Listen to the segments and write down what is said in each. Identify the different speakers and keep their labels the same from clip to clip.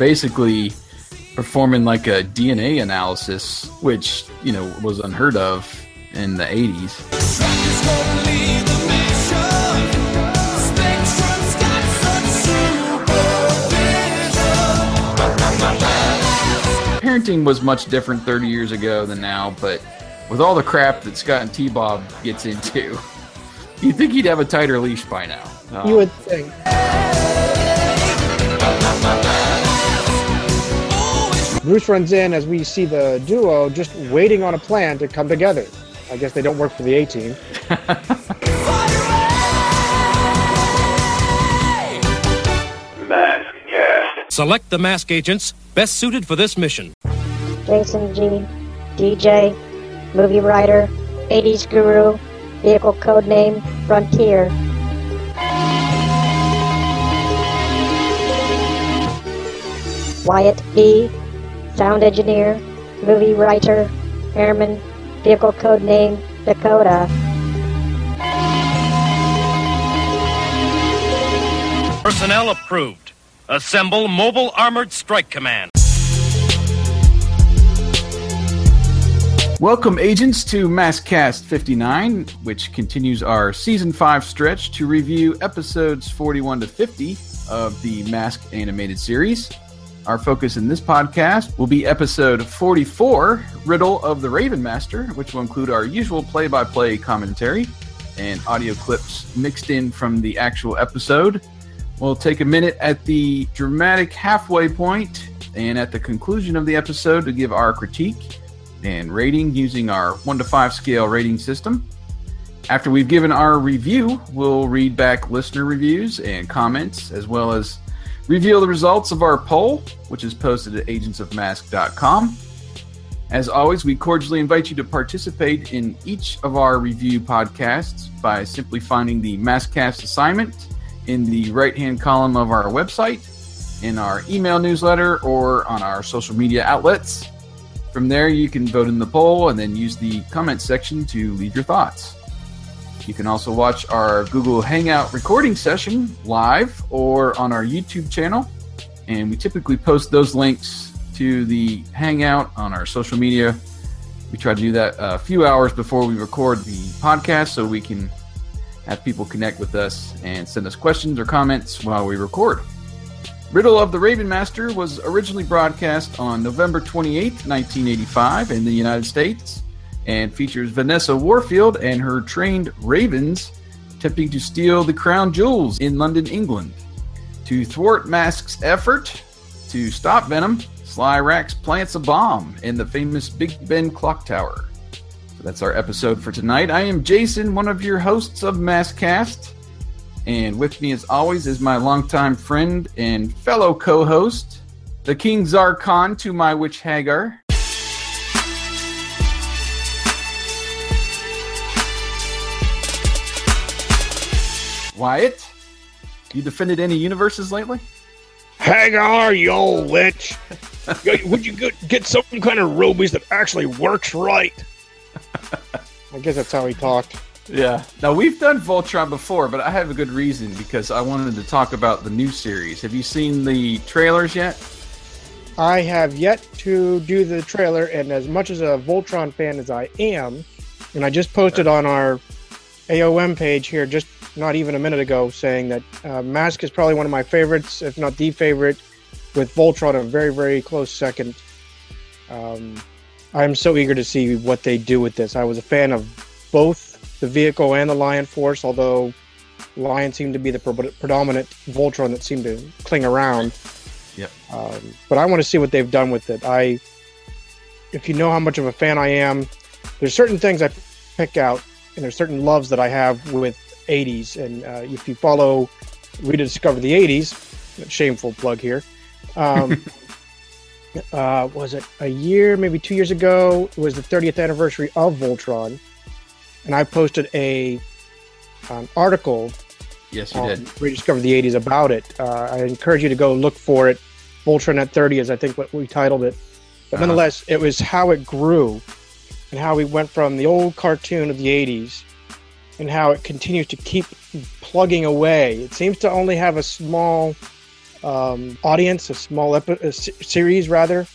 Speaker 1: basically performing like a DNA analysis, which you know was unheard of in the '80s. Parenting was much different 30 years ago than now, but with all the crap that Scott and T-Bob gets into, you'd think he'd have a tighter leash by now. Um,
Speaker 2: You would think. Bruce runs in as we see the duo just waiting on a plan to come together. I guess they don't work for the A team.
Speaker 3: Mask Cast.
Speaker 4: Select the mask agents best suited for this mission.
Speaker 5: Jason G, DJ, movie writer, 80s guru, vehicle code name Frontier. Wyatt B, sound engineer, movie writer, airman, vehicle code name Dakota.
Speaker 4: Personnel approved. Assemble Mobile Armored Strike Command.
Speaker 1: Welcome, agents, to Maskcast 59, which continues our season 5 stretch to review episodes 41 to 50 of the Mask animated series. Our focus in this podcast will be episode 44, Riddle of the Raven Master, which will include our usual play by play commentary and audio clips mixed in from the actual episode. We'll take a minute at the dramatic halfway point and at the conclusion of the episode to give our critique and rating using our 1 to 5 scale rating system. After we've given our review, we'll read back listener reviews and comments, as well as reveal the results of our poll, which is posted at agentsofmask.com. As always, we cordially invite you to participate in each of our review podcasts by simply finding the Maskcast assignment in the right hand column of our website, in our email newsletter, or on our social media outlets. From there, you can vote in the poll and then use the comment section to leave your thoughts. You can also watch our Google Hangout recording session live or on our YouTube channel. And we typically post those links to the Hangout on our social media. We try to do that a few hours before we record the podcast so we can have people connect with us and send us questions or comments while we record. Riddle of the Raven Master was originally broadcast on November 28, 1985, in the United States, and features Vanessa Warfield and her trained ravens attempting to steal the crown jewels in London, England. To thwart Mask's effort to stop Venom, Sly Rax plants a bomb in the famous Big Ben clock tower. So that's our episode for tonight. I am Jason, one of your hosts of Maskcast. And with me, as always, is my longtime friend and fellow co host, the King Zarkon to my witch Haggar. Wyatt, you defended any universes lately?
Speaker 6: Haggar, you old witch. Would you get, get some kind of rubies that actually works right?
Speaker 2: I guess that's how he talked.
Speaker 1: Yeah. Now we've done Voltron before, but I have a good reason because I wanted to talk about the new series. Have you seen the trailers yet?
Speaker 2: I have yet to do the trailer, and as much as a Voltron fan as I am, and I just posted on our AOM page here just not even a minute ago saying that uh, Mask is probably one of my favorites, if not the favorite, with Voltron a very, very close second. Um, I'm so eager to see what they do with this. I was a fan of both the vehicle and the Lion Force, although Lion seemed to be the pre- predominant Voltron that seemed to cling around.
Speaker 1: Yep.
Speaker 2: Um, but I want to see what they've done with it. I, if you know how much of a fan I am, there's certain things I pick out, and there's certain loves that I have with 80s. And uh, if you follow Rediscover the 80s, shameful plug here. Um, uh, was it a year, maybe two years ago? It was the 30th anniversary of Voltron, and I posted a an article
Speaker 1: Yes, you did.
Speaker 2: rediscover the 80s about it. Uh, I encourage you to go look for it. Voltron at 30 is, I think, what we titled it. But
Speaker 1: Uh-huh.
Speaker 2: nonetheless, it was how it grew and how we went from the old cartoon of the 80s and how it continues to keep plugging away. It seems to only have a small um, audience, a small epi- a se- series rather,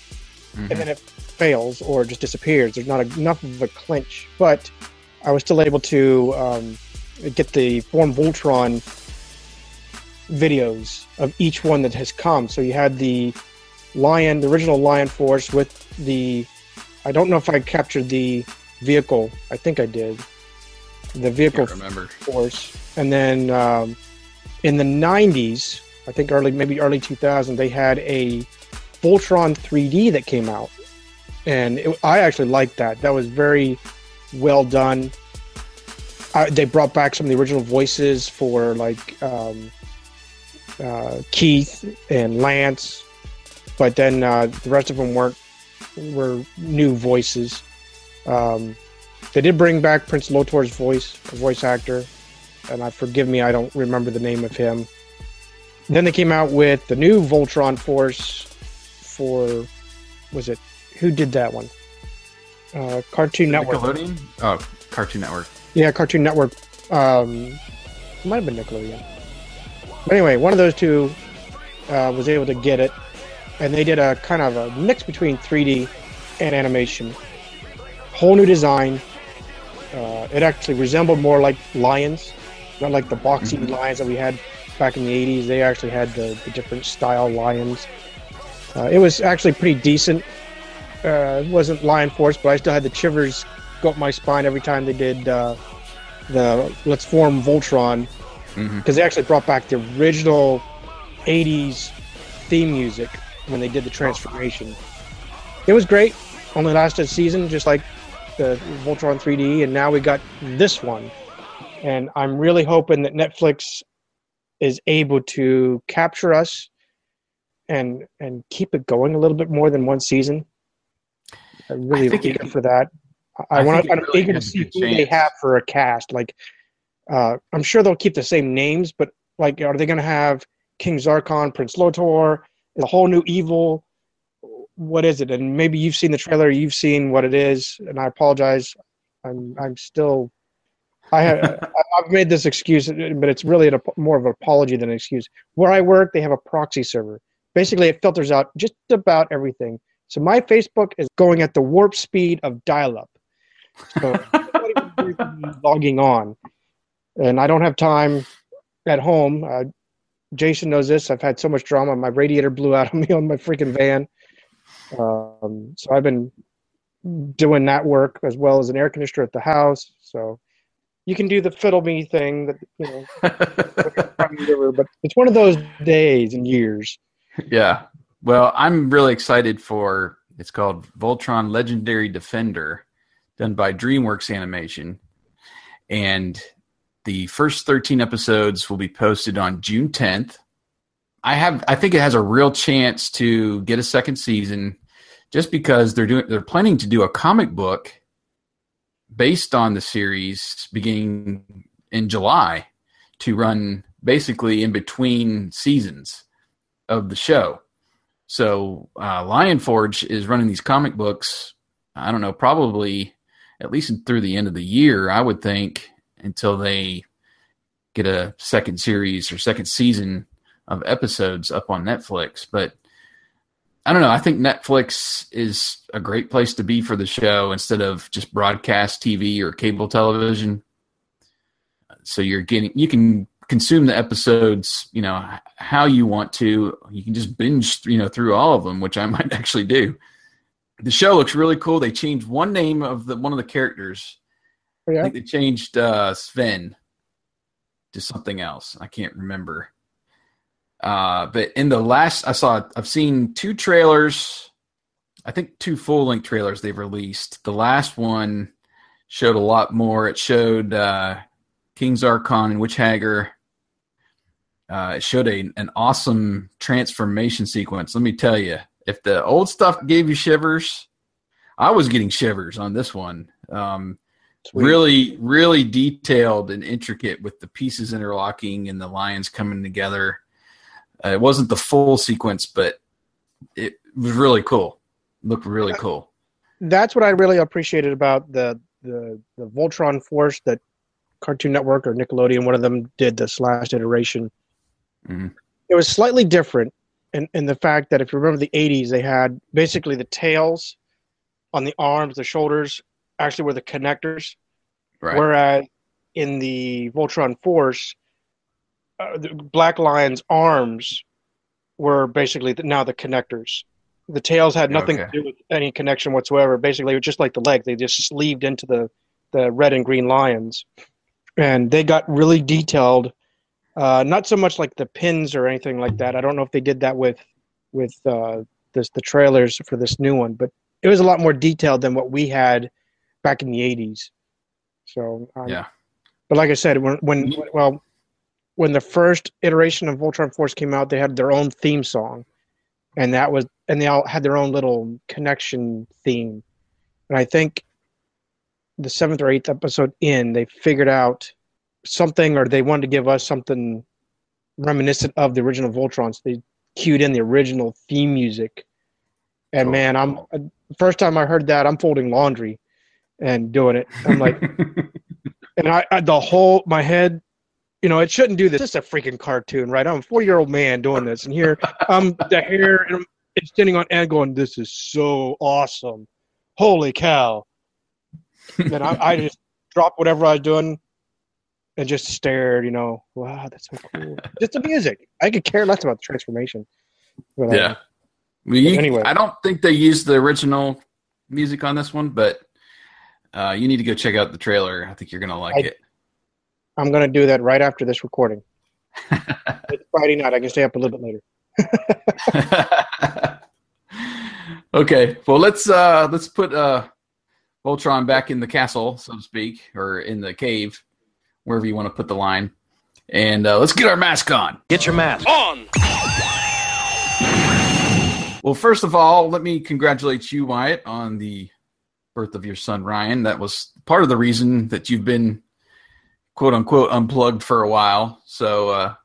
Speaker 1: Mhm.
Speaker 2: and then it fails or just disappears. There's not enough of a clinch, but I was still able to um, get the Form Voltron videos of each one that has come. So you had the Lion, the original Lion Force with the. I don't know if I captured the vehicle. I think I did. The vehicle. Force, and then um, in the '90s, I think early, maybe early 2000, they had a Voltron 3D that came out, and it, I actually liked that. That was very well done. I, they brought back some of the original voices for like um, uh, Keith and Lance, but then uh, the rest of them weren't were new voices. Um, they did bring back Prince Lotor's voice, a voice actor, and I forgive me, I don't remember the name of him. Then they came out with the new Voltron Force for was it who did that one? Uh, Cartoon Network.
Speaker 1: Nickelodeon? Oh, Cartoon Network.
Speaker 2: Yeah, Cartoon Network. Um, it might have been Nickelodeon. But anyway, one of those two uh, was able to get it, and they did a kind of a mix between 3D and animation. Whole new design. Uh, it actually resembled more like lions, not like the boxy lions that we had back in the 80s. They actually had the, the different style lions. Uh, it was actually pretty decent. Uh, it wasn't Lion Force, but I still had the chivers go up my spine every time they did uh, the Let's Form Voltron
Speaker 1: Mhm.
Speaker 2: because they actually brought back the original 80s theme music when they did the transformation. It was great. Only lasted a season, just like the Voltron 3D, and now we got this one. And I'm really hoping that Netflix is able to capture us and and keep it going a little bit more than one season. I'm really
Speaker 1: it-
Speaker 2: eager for that. I,
Speaker 1: I
Speaker 2: want I'm
Speaker 1: really
Speaker 2: eager to see who they have for a cast. Like, uh, I'm sure they'll keep the same names, but like, are they going to have King Zarkon, Prince Lotor, a whole new evil? What is it? And maybe you've seen the trailer, you've seen what it is, and I apologize. I'm I'm still. I have I've made this excuse, but it's really an, more of an apology than an excuse. Where I work, they have a proxy server. Basically, it filters out just about everything. So my Facebook is going at the warp speed of dial-up. So it's not even worth me logging on, and I don't have time at home. Uh, Jason knows this. I've had so much drama. My radiator blew out on me on my freaking van. Um, so I've been doing that work as well as an air conditioner at the house. So you can do the fiddle me thing that you know, but it's one of those days and years.
Speaker 1: yeah. Well, I'm really excited for it's called Voltron Legendary Defender, done by DreamWorks Animation. And the first 13 episodes will be posted on June 10th. I have I think it has a real chance to get a second season just because they're doing they're planning to do a comic book based on the series beginning in July to run basically in between seasons of the show. So uh, Lion Forge is running these comic books. I don't know, probably at least through the end of the year, I would think, until they get a second series or second season of episodes up on Netflix. But I don't know. I think Netflix is a great place to be for the show instead of just broadcast TV or cable television. So you're getting you can consume the episodes, you know, how you want to. You can just binge, you know, through all of them, which I might actually do. The show looks really cool. They changed one name of the one of the characters. I
Speaker 2: Yeah.
Speaker 1: think they changed uh, Sven to something else. I can't remember. Uh, but in the last, I saw, I've seen two trailers. I think two full length trailers they've released. The last one showed a lot more. It showed uh, King Zarkon and Witch Haggar. Uh, it showed a, an awesome transformation sequence. Let me tell you, if the old stuff gave you shivers, I was getting shivers on this one. Um,
Speaker 2: Sweet.
Speaker 1: really really detailed and intricate with the pieces interlocking and the lines coming together uh, it wasn't the full sequence but it was really cool looked really cool
Speaker 2: that's what I really appreciated about the the the Voltron Force that Cartoon Network or Nickelodeon, one of them did this last iteration.
Speaker 1: Mhm.
Speaker 2: it was slightly different in, in the fact that if you remember the 80s, they had basically the tails on the arms, the shoulders actually were the connectors.
Speaker 1: Right.
Speaker 2: Whereas in the Voltron Force, uh, the Black Lion's arms were basically the, now the connectors. The tails had nothing
Speaker 1: Okay.
Speaker 2: to do with any connection whatsoever. Basically, it was just like the leg; they just sleeved into the the red and green lions, and they got really detailed. Uh, not so much like the pins or anything like that. I don't know if they did that with with uh, this the trailers for this new one, but it was a lot more detailed than what we had back in the '80s. So um,
Speaker 1: Yeah.
Speaker 2: but like I said, when when well, when the first iteration of Voltron Force came out, they had their own theme song, and that was and they all had their own little connection theme, and I think the seventh or eighth episode in, they figured out something, or they wanted to give us something reminiscent of the original Voltron. So they cued in the original theme music, and man, I'm first time I heard that, I'm folding laundry and doing it. I'm like and I, I the whole my head you know it shouldn't do this. It's just a freaking cartoon right? I'm a 40 year old man doing this and here i'm the hair and I'm extending on end going this is so awesome. Holy cow. And I, I just dropped whatever i was doing and just stared you know. Wow that's so cool. Just the music. I could care less about the transformation. But, uh,
Speaker 1: yeah. Well, you-
Speaker 2: Anyway.
Speaker 1: I don't think they used the original music on this one, but uh, you need to go check out the trailer. I think you're gonna like
Speaker 2: I-
Speaker 1: it.
Speaker 2: i'm going to do that right after this recording it's friday night i can stay up a little bit later
Speaker 1: okay, well let's uh let's put uh Voltron back in the castle, so to speak, or in the cave, wherever you want to put the line, and uh, let's get our mask on.
Speaker 4: Get your mask on.
Speaker 1: Well, first of all, let me congratulate you, Wyatt, on the birth of your son Ryan. That was part of the reason that you've been quote unquote unplugged for a while. So uh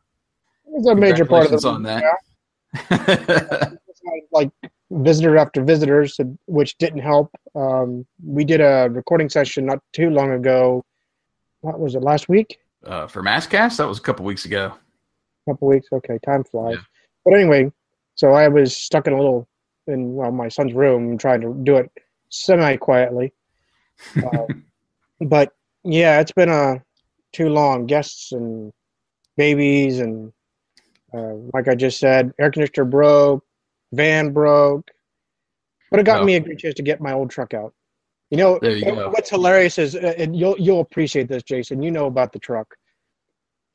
Speaker 2: it was a major part of the
Speaker 1: on that.
Speaker 2: like visitor after visitors, which didn't help. Um, we did a recording session not too long ago. What was it? Last week?
Speaker 1: uh, for Maskcast, that was a couple weeks ago.
Speaker 2: A couple weeks. Okay, time flies.
Speaker 1: Yeah.
Speaker 2: But anyway, so I was stuck in a little in well my son's room trying to do it semi quietly. Uh, but yeah, it's been uh, too long. Guests and babies and uh, like I just said, air conditioner broke, van broke. But it got
Speaker 1: Oh.
Speaker 2: me a great chance to get my old truck out. You know,
Speaker 1: you go.
Speaker 2: what's hilarious is, uh, and you'll you'll appreciate this, Jason. You know about the truck.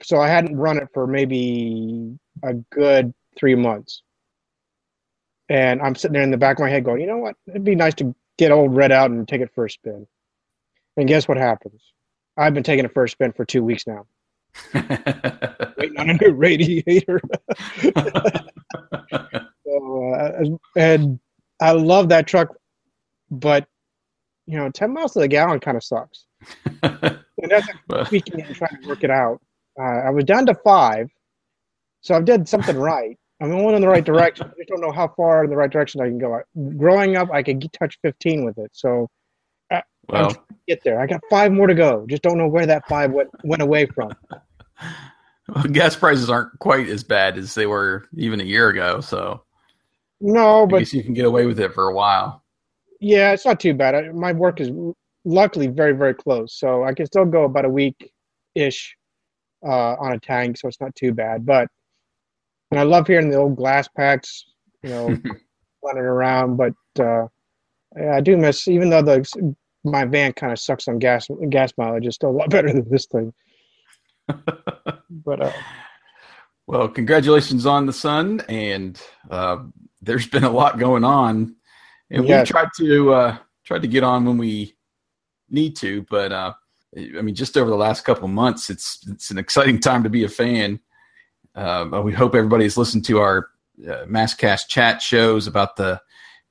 Speaker 2: So I hadn't run it for maybe a good three months, and I'm sitting there in the back of my head going, you know what? It'd be nice to get old red out and take it for a spin. And guess what happens? I've been taking it for a spin for two weeks now, waiting on a new radiator. So, uh, and I love that truck, but you know, ten miles to the gallon kind of sucks. And that's it and trying to work it out. Uh, I was down to five, so I've did something right. I'm going in the right direction. I just don't know how far in the right direction I can go. Growing up, I could get, touch 15 with it, so
Speaker 1: well,
Speaker 2: get there. I got five more to go. Just don't know where that five went went away from.
Speaker 1: gas prices aren't quite as bad as they were even a year ago, so
Speaker 2: No, but
Speaker 1: you can get away with it for a while.
Speaker 2: Yeah, it's not too bad. I, my work is luckily very, very close, so I can still go about a week ish uh, on a tank, so it's not too bad. But and I love hearing the old glass packs, you know, running around. But uh, yeah, I do miss, even though the my van kind of sucks on gas gas mileage, it's still a lot better than this thing. but uh,
Speaker 1: Well, congratulations on the sun, and uh, there's been a lot going on, and
Speaker 2: Yes.
Speaker 1: we tried to uh, tried to get on when we need to, but uh, I mean, just over the last couple months, it's it's an exciting time to be a fan. But we hope everybody's listened to our uh, Maskcast chat shows about the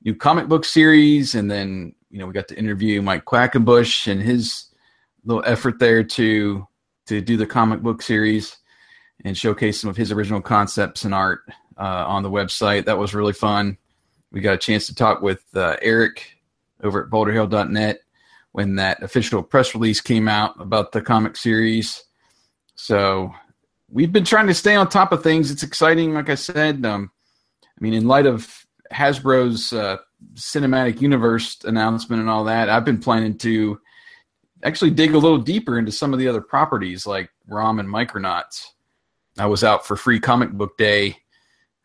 Speaker 1: new comic book series, and then you know we got to interview Mike Quackenbush and his little effort there to to do the comic book series and showcase some of his original concepts and art uh, on the website. That was really fun. We got a chance to talk with uh, Eric over at boulderhill.net when that official press release came out about the comic series. So we've been trying to stay on top of things. It's exciting, like I said. Um, I mean, in light of Hasbro's uh, cinematic universe announcement and all that, I've been planning to actually dig a little deeper into some of the other properties like ROM and Micronauts. I was out for free comic book day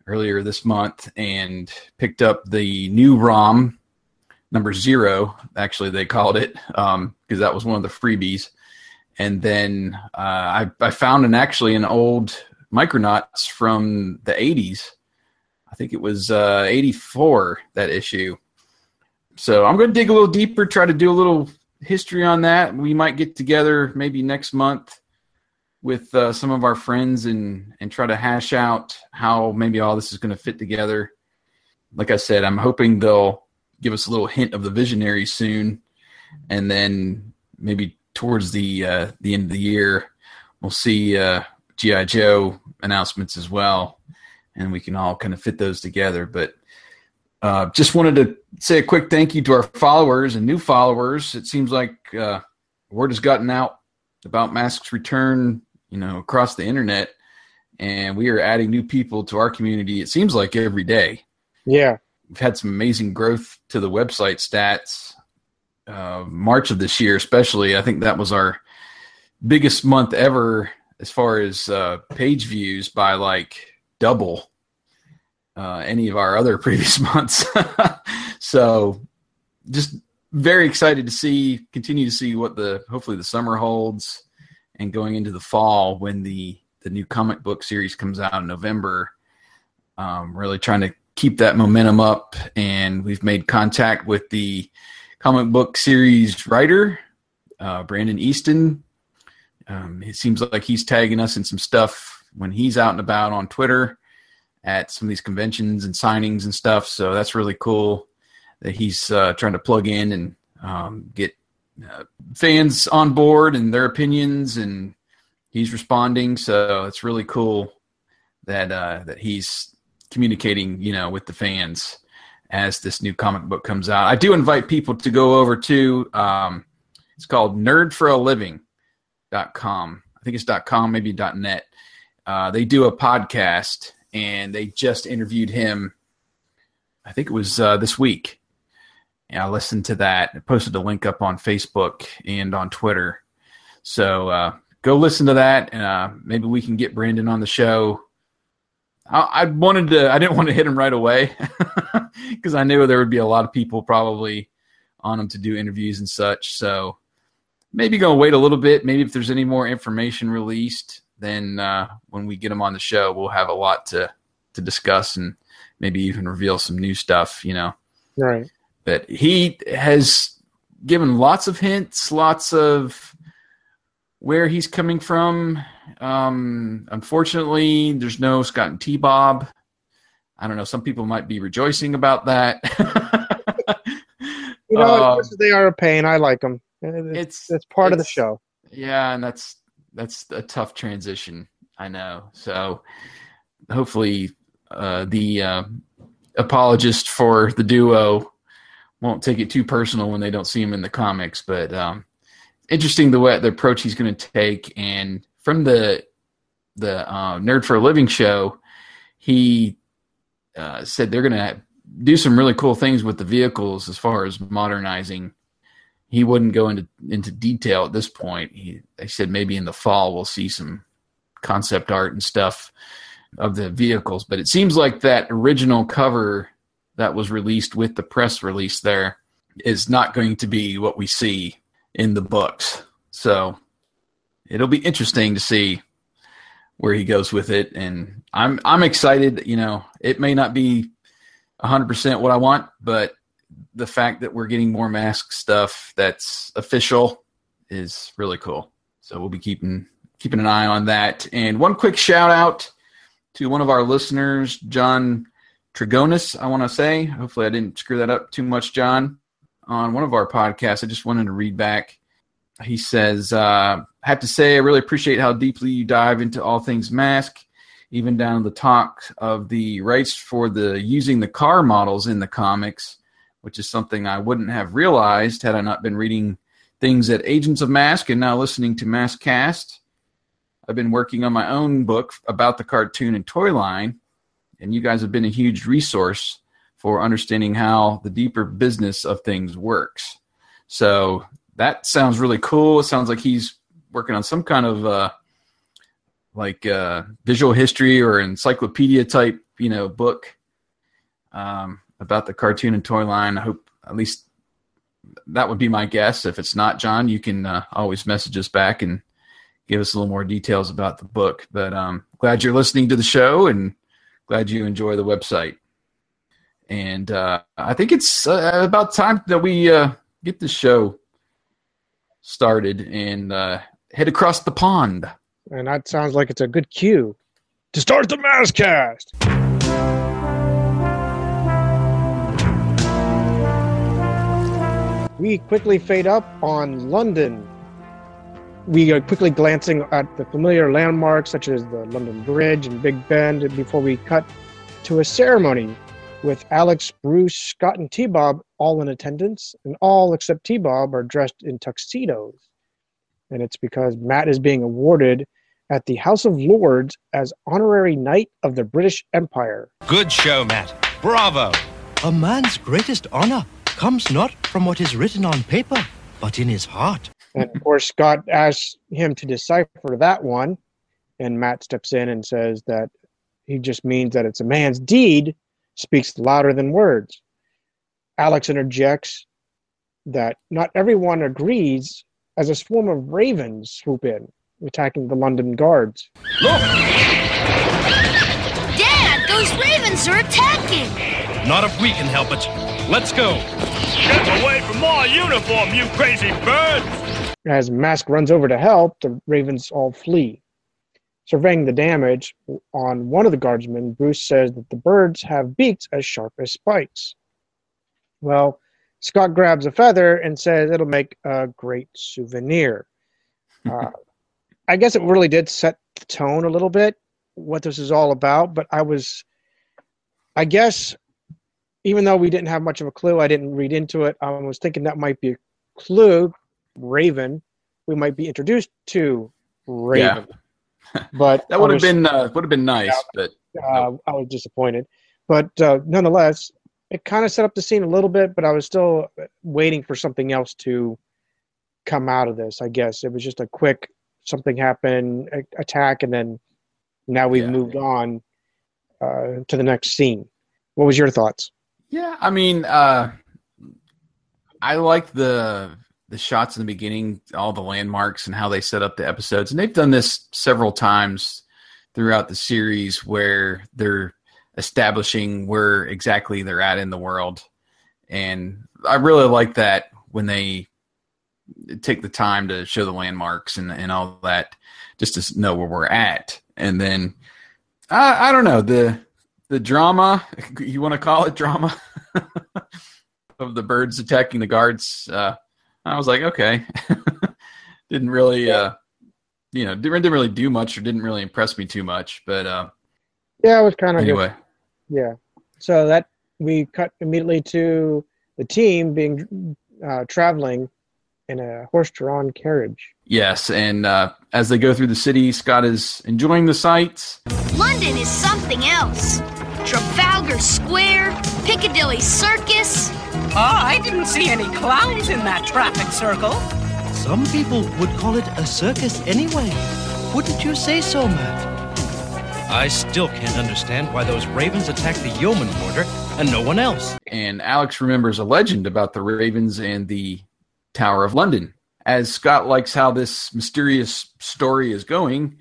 Speaker 1: earlier this month and picked up the new ROM number zero. Actually, they called it because um, that was one of the freebies. And then uh, I, I found an actually an old Micronauts from the 80s. I think it was uh, 84 that issue. So I'm going to dig a little deeper, try to do a little history on that. We might get together maybe next month with uh, some of our friends and and try to hash out how maybe all this is going to fit together. Like I said, I'm hoping they'll give us a little hint of the visionary soon, and then maybe towards the uh, the end of the year, we'll see uh, GI Joe announcements as well, and we can all kind of fit those together. But uh, just wanted to say a quick thank you to our followers and new followers. It seems like uh, word has gotten out about Mask's return, you know, across the internet, and we are adding new people to our community. It seems like every day.
Speaker 2: Yeah,
Speaker 1: we've had some amazing growth to the website stats. Uh, March of this year, especially, I think that was our biggest month ever as far as uh, page views by like double uh, any of our other previous months. so, just very excited to see, continue to see what the hopefully the summer holds, and going into the fall when the the new comic book series comes out in November. Um, really trying to keep that momentum up. And we've made contact with the comic book series writer, uh, Brandon Easton. Um, it seems like he's tagging us in some stuff when he's out and about on Twitter at some of these conventions and signings and stuff. So that's really cool that he's uh, trying to plug in and um, get uh, fans on board and their opinions, and he's responding. So it's really cool that uh, that he's communicating, you know, with the fans as this new comic book comes out. I do invite people to go over to um, it's called nerdforaliving.com. I think it's .com, maybe .net. Uh, they do a podcast and they just interviewed him. I think it was uh, this week. And I listened to that. I posted a link up on Facebook and on Twitter. So uh, go listen to that, and uh, maybe we can get Brandon on the show I, wanted to. I didn't want to hit him right away because I knew there would be a lot of people probably on him to do interviews and such. So maybe gonna wait a little bit. Maybe if there's any more information released, then uh, when we get him on the show, we'll have a lot to to discuss and maybe even reveal some new stuff. You know,
Speaker 2: right?
Speaker 1: But he has given lots of hints, lots of where he's coming from um, unfortunately, there's no Scott and T Bob. I don't know. Some people might be rejoicing about that.
Speaker 2: you know, uh, they are a pain. I like them. It's it's part it's, of the show.
Speaker 1: Yeah, and that's that's a tough transition. I know. So hopefully, uh, the uh, apologist for the duo won't take it too personal when they don't see him in the comics. But um, interesting the way the approach he's going to take, and from the the uh, Nerd for a Living show, he uh, said they're going to do some really cool things with the vehicles as far as modernizing. He wouldn't go into into detail at this point. He they said maybe in the fall we'll see some concept art and stuff of the vehicles, but it seems like that original cover that was released with the press release there is not going to be what we see in the books. So it'll be interesting to see where he goes with it. And I'm I'm excited. You know, it may not be 100 percent what I want, but the fact that we're getting more mask stuff that's official is really cool. So we'll be keeping keeping an eye on that. And one quick shout out to one of our listeners, John Trigonis. I want to say, hopefully, I didn't screw that up too much, John. On one of our podcasts, I just wanted to read back he says, uh, I have to say, I really appreciate how deeply you dive into all things mask, even down to the talk of the rights for the using the car models in the comics, which is something I wouldn't have realized had I not been reading things at Agents of Mask and now listening to Mask Cast. I've been working on my own book about the cartoon and toy line, and you guys have been a huge resource for understanding how the deeper business of things works. So that sounds really cool. It sounds like he's working on some kind of uh, like uh, visual history or encyclopedia type, you know, book um, about the cartoon and toy line. I hope at least that would be my guess. If it's not John, you can uh, always message us back and give us a little more details about the book. But um, glad you're listening to the show and glad you enjoy the website. And uh, I think it's uh, about time that we uh, get the show started and uh, head across the pond.
Speaker 2: And that sounds like it's a good cue.
Speaker 6: To start the Maskcast.
Speaker 2: We quickly fade up on London. We are quickly glancing at the familiar landmarks such as the London Bridge and Big Ben before we cut to a ceremony with Alex, Bruce, Scott, and T Bob all in attendance, and all except T Bob are dressed in tuxedos. And it's because Matt is being awarded at the House of Lords as honorary Knight of the British Empire.
Speaker 4: Good show, Matt. Bravo.
Speaker 3: A man's greatest honor comes not from what is written on paper, but in his heart.
Speaker 2: And of course, Scott asks him to decipher that one, and Matt steps in and says that he just means that it's a man's deed speaks louder than words. Alex interjects that not everyone agrees as a swarm of ravens swoop in, attacking the London guards. Look!
Speaker 7: Dad, those ravens are attacking!
Speaker 4: Not if we can help it. Let's go.
Speaker 6: Get away from my uniform, you crazy bird!
Speaker 2: As Mask runs over to help, the ravens all flee. Surveying the damage on one of the guardsmen, Bruce says that the birds have beaks as sharp as spikes. Well, Scott grabs a feather and says it'll make a great souvenir. Uh, I guess it really did set the tone a little bit, what this is all about, but I was, I guess, even though we didn't have much of a clue, I didn't read into it. I was thinking that might be a clue, Raven. We might be introduced to Raven. Yeah. But
Speaker 1: That would have been uh, would have been nice, but
Speaker 2: uh, I was disappointed. But uh, nonetheless, it kind of set up the scene a little bit, but I was still waiting for something else to come out of this. I guess it was just a quick something happened, a- attack, and then now we've
Speaker 1: Yeah.
Speaker 2: moved on uh, to the next scene. What was your thoughts?
Speaker 1: Yeah, I mean, uh, I like the the shots in the beginning, all the landmarks and how they set up the episodes, and they've done this several times throughout the series where they're establishing where exactly they're at in the world, and I really like that when they take the time to show the landmarks and and all that, just to know where we're at, and then I, I don't know the the drama you want to call it drama? Of the birds attacking the guards uh i was like okay. Didn't really uh you know didn't, didn't really do much or didn't really impress me too much but uh
Speaker 2: Yeah, it was kind of
Speaker 1: anyway
Speaker 2: Yeah. So that we cut immediately to the team being uh, traveling in a horse-drawn carriage.
Speaker 1: yes and uh as they go through the city scott is enjoying the sights
Speaker 7: London is something else. Trafalgar Square, Piccadilly Circus.
Speaker 8: Ah, I didn't see any clowns in that traffic circle.
Speaker 3: Some people would call it a circus anyway. Wouldn't you say so, Matt?
Speaker 4: I still can't understand why those ravens attacked the yeoman warder and no one else.
Speaker 1: and alex remembers a legend about the ravens and the tower of london as scott likes how this mysterious story is going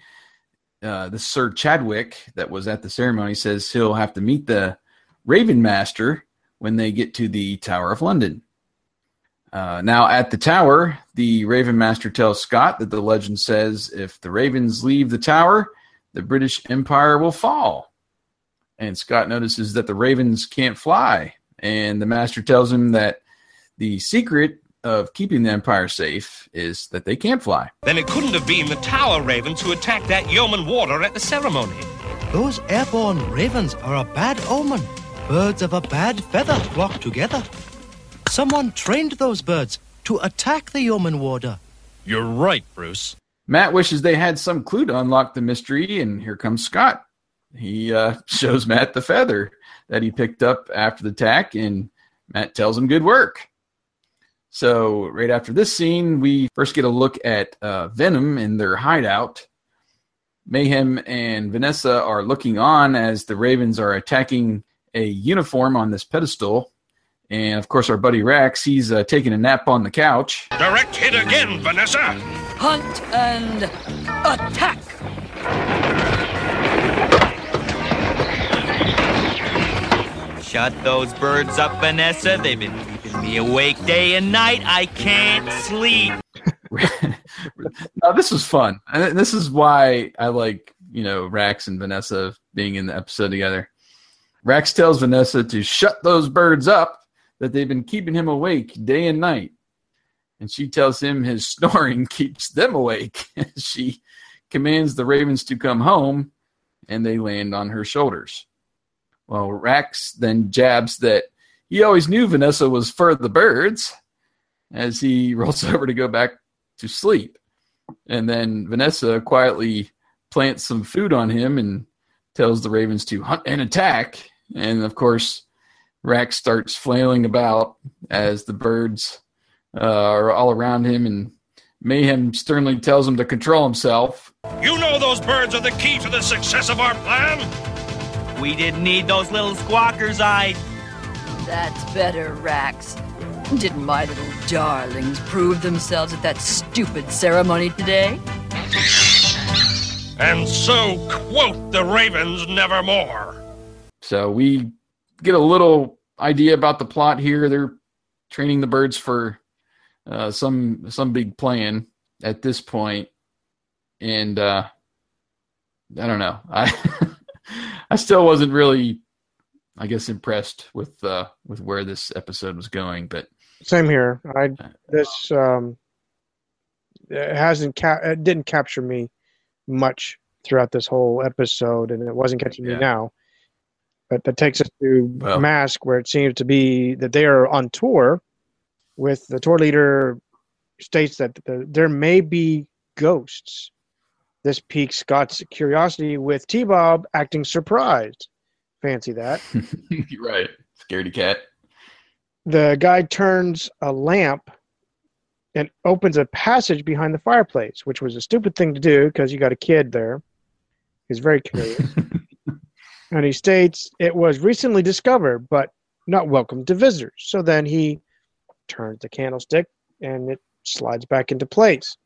Speaker 1: uh, the Sir Chadwick that was at the ceremony says he'll have to meet the Raven Master when they get to the Tower of London. Uh, now, at the tower, the Raven Master tells Scott that the legend says if the ravens leave the tower, the British Empire will fall. And Scott notices that the ravens can't fly. And the Master tells him that the secret of keeping the Empire safe is that they can't fly.
Speaker 4: Then it couldn't have been the tower ravens who attacked that yeoman warder at the ceremony.
Speaker 3: Those airborne ravens are a bad omen. Birds of a bad feather flock together. Someone trained those birds to attack the yeoman warder.
Speaker 4: You're right, Bruce.
Speaker 1: Matt wishes they had some clue to unlock the mystery, and here comes Scott. He uh, shows Matt the feather that he picked up after the attack, and Matt tells him good work. So, right after this scene, we first get a look at uh, Venom in their hideout. Mayhem and Vanessa are looking on as the Ravens are attacking a uniform on this pedestal. And of course, our buddy Rax, he's uh, taking a nap on the couch.
Speaker 6: Direct hit again, Vanessa.
Speaker 8: Hunt and attack.
Speaker 9: Shut those birds up, Vanessa. They've been keeping me awake day and night. I can't sleep.
Speaker 1: now, this was fun. And this is why I like, you know, Rax and Vanessa being in the episode together. Rax tells Vanessa to shut those birds up, that they've been keeping him awake day and night. And she tells him his snoring keeps them awake. she commands the ravens to come home, and they land on her shoulders. Well, Rax then jabs that he always knew Vanessa was for the birds as he rolls over to go back to sleep. And then Vanessa quietly plants some food on him and tells the ravens to hunt and attack. And of course, Rax starts flailing about as the birds uh, are all around him, and Mayhem sternly tells him to control himself.
Speaker 6: You know those birds are the key to the success of our plan.
Speaker 9: We didn't need those little squawkers, I.
Speaker 10: That's better, Rax. Didn't my little darlings prove themselves at that stupid ceremony today?
Speaker 6: And so quote the ravens nevermore.
Speaker 1: So we get a little idea about the plot here. They're training the birds for uh, some some big plan at this point, and uh, I don't know. I I still wasn't really, I guess, impressed with uh, with where this episode was going. But
Speaker 2: same here. I this um, it hasn't ca- it didn't capture me much throughout this whole episode, and it wasn't catching
Speaker 1: Yeah.
Speaker 2: me now. But that takes us to
Speaker 1: Well-
Speaker 2: Mask, where it seems to be that they are on tour with the tour leader states that the, there may be ghosts. This piques Scott's curiosity with T Bob acting surprised. Fancy that.
Speaker 1: you're right, scaredy cat.
Speaker 2: the guy turns a lamp and opens a passage behind the fireplace, which was a stupid thing to do because you got a kid there. He's very curious. and he states it was recently discovered, but not welcome to visitors. So then he turns the candlestick and it slides back into place.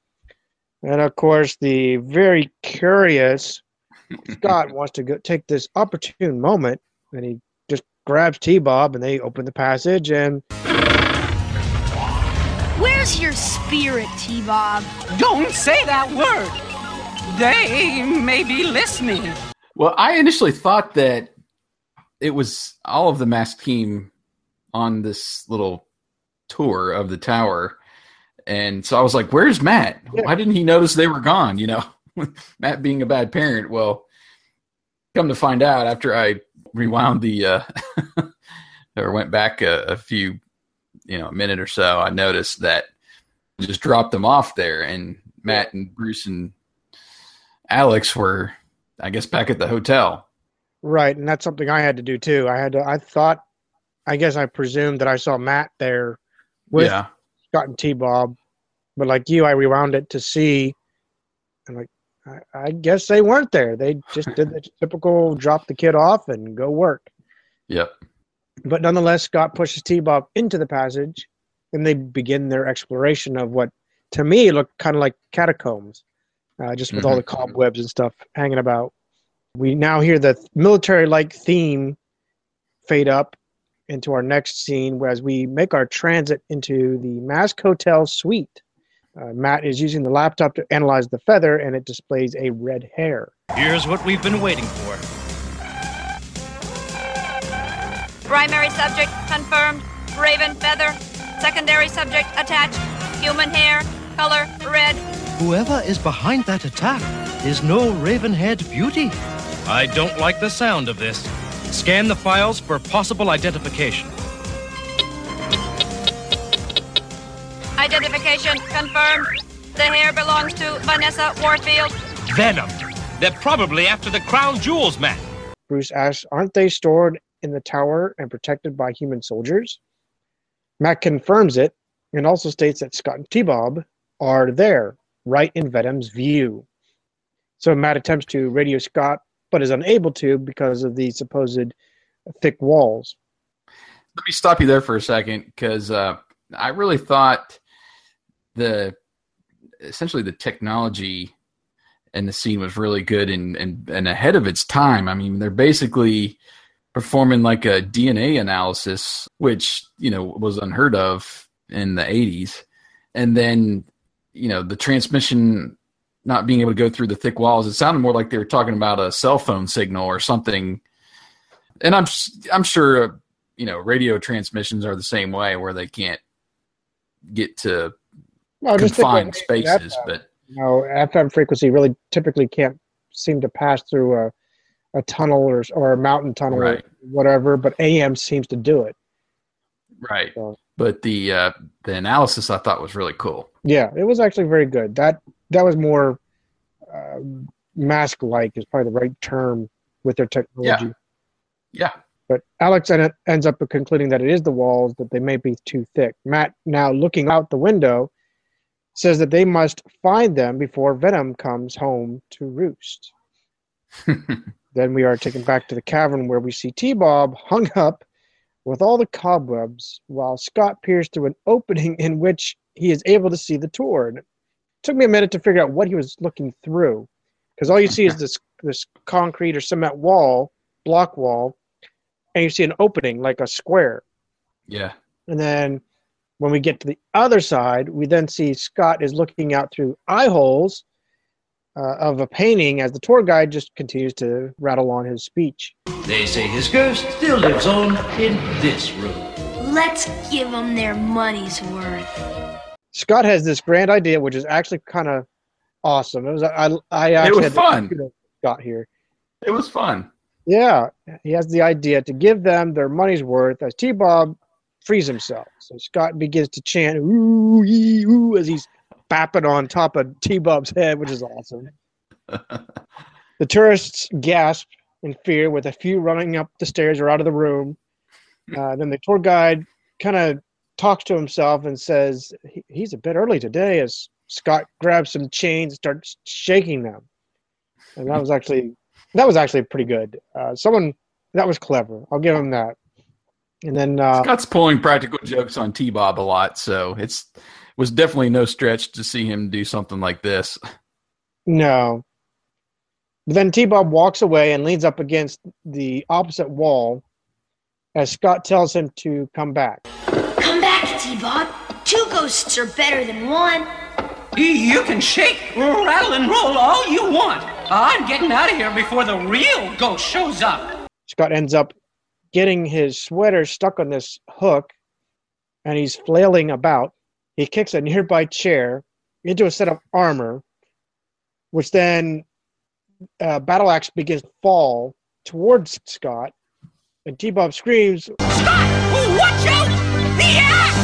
Speaker 2: And of course, the very curious Scott wants to go, take this opportune moment and he just grabs T Bob and they open the passage and
Speaker 7: Where's your spirit, T-Bob?
Speaker 8: Don't say that word. They may be listening.
Speaker 1: Well, I initially thought that it was all of the mask team on this little tour of the tower. And so I was like, where's Matt? Why didn't he notice they were gone? You know, Matt being a bad parent. Well, come to find out after I rewound the, uh, or went back a, a few, you know, a minute or so, I noticed that I just dropped them off there. And Matt and Bruce and Alex were, I guess, back at the hotel.
Speaker 2: Right, and that's something I had to do too. I had to. I thought, I guess I presumed that I saw Matt there with
Speaker 1: yeah.
Speaker 2: Scott and T Bob, but like you, I rewound it to see, and like I, I guess they weren't there. They just did the typical drop the kid off and go work.
Speaker 1: Yep.
Speaker 2: But nonetheless, Scott pushes T Bob into the passage, and they begin their exploration of what, to me, looked kind of like catacombs, uh, just with all
Speaker 1: Mhm.
Speaker 2: the cobwebs and stuff hanging about. We now hear the military like theme fade up into our next scene as we make our transit into the Mask Hotel suite. Uh, Matt is using the laptop to analyze the feather, and it displays a red hair.
Speaker 4: Here's what we've been waiting for.
Speaker 11: Primary subject confirmed. Raven feather. Secondary subject attached. Human hair. Color red.
Speaker 3: Whoever is behind that attack is no raven-haired beauty.
Speaker 4: I don't like the sound of this. Scan the files for possible identification.
Speaker 11: Identification confirmed. The hair belongs to Vanessa Warfield.
Speaker 4: Venom. They're probably after the crown jewels, Matt.
Speaker 2: Bruce asks, Aren't they stored in the tower and protected by human soldiers? Matt confirms it and also states that Scott and T Bob are there, right in Venom's view. So Matt attempts to radio Scott, but is unable to because of the supposed thick walls.
Speaker 1: Let me stop you there for a second because uh, I really thought the essentially the technology and the scene was really good and, and, and ahead of its time. I mean, they're basically performing like a DNA analysis, which, you know, was unheard of in the 80s. And then, you know, the transmission not being able to go through the thick walls, it sounded more like they were talking about a cell phone signal or something. And I'm I'm sure, you know, radio transmissions are the same way where they can't get to well, confined spaces, but
Speaker 2: you know, FM frequency really typically can't seem to pass through a, a tunnel or, or a mountain tunnel right. or whatever, but AM seems to do it.
Speaker 1: Right. So, but the uh, the analysis I thought was really cool.
Speaker 2: Yeah, it was actually very good. That that was more uh, mask like is probably the right term with their technology.
Speaker 1: Yeah. Yeah.
Speaker 2: But Alex en- ends up concluding that it is the walls that they may be too thick. Matt, now looking out the window, says that they must find them before Venom comes home to roost. then we are taken back to the cavern where we see T Bob hung up with all the cobwebs while Scott peers through an opening in which he is able to see the tour. And it took me a minute to figure out what he was looking through because all you see is this this concrete or cement wall, block wall, and you see an opening like a square.
Speaker 1: Yeah.
Speaker 2: And then when we get to the other side, we then see Scott is looking out through eye holes uh, of a painting as the tour guide just continues to rattle on his speech.
Speaker 12: They say his ghost still lives on in this room.
Speaker 7: Let's give them their money's worth.
Speaker 2: Scott has this grand idea, which is actually kind of awesome. It was I I actually
Speaker 1: it was fun.
Speaker 2: Scott here.
Speaker 1: It was fun.
Speaker 2: Yeah, he has the idea to give them their money's worth as T Bob frees himself. So Scott begins to chant ooh, ee, ooh as he's bapping on top of T Bob's head, which is awesome. the tourists gasp in fear, with a few running up the stairs or out of the room. Uh, then the tour guide kind of talks to himself and says, He's a bit early today, as Scott grabs some chains and starts shaking them. And that was actually that was actually pretty good. Uh, someone that was clever. I'll give him that. And then uh,
Speaker 1: Scott's pulling practical jokes on T Bob a lot, so it's it was definitely no stretch to see him do something like this.
Speaker 2: No. But then T Bob walks away and leans up against the opposite wall as Scott tells him to come back.
Speaker 7: Come back, T Bob. Two ghosts are better than one.
Speaker 8: You can shake, rattle, and roll all you want. I'm getting out of here before the real ghost shows up.
Speaker 2: Scott ends up getting his sweater stuck on this hook and he's flailing about. He kicks a nearby chair into a set of armor, which then uh, Battle Axe begins to fall towards Scott. And T Bob screams,
Speaker 8: Scott! Watch out! The axe!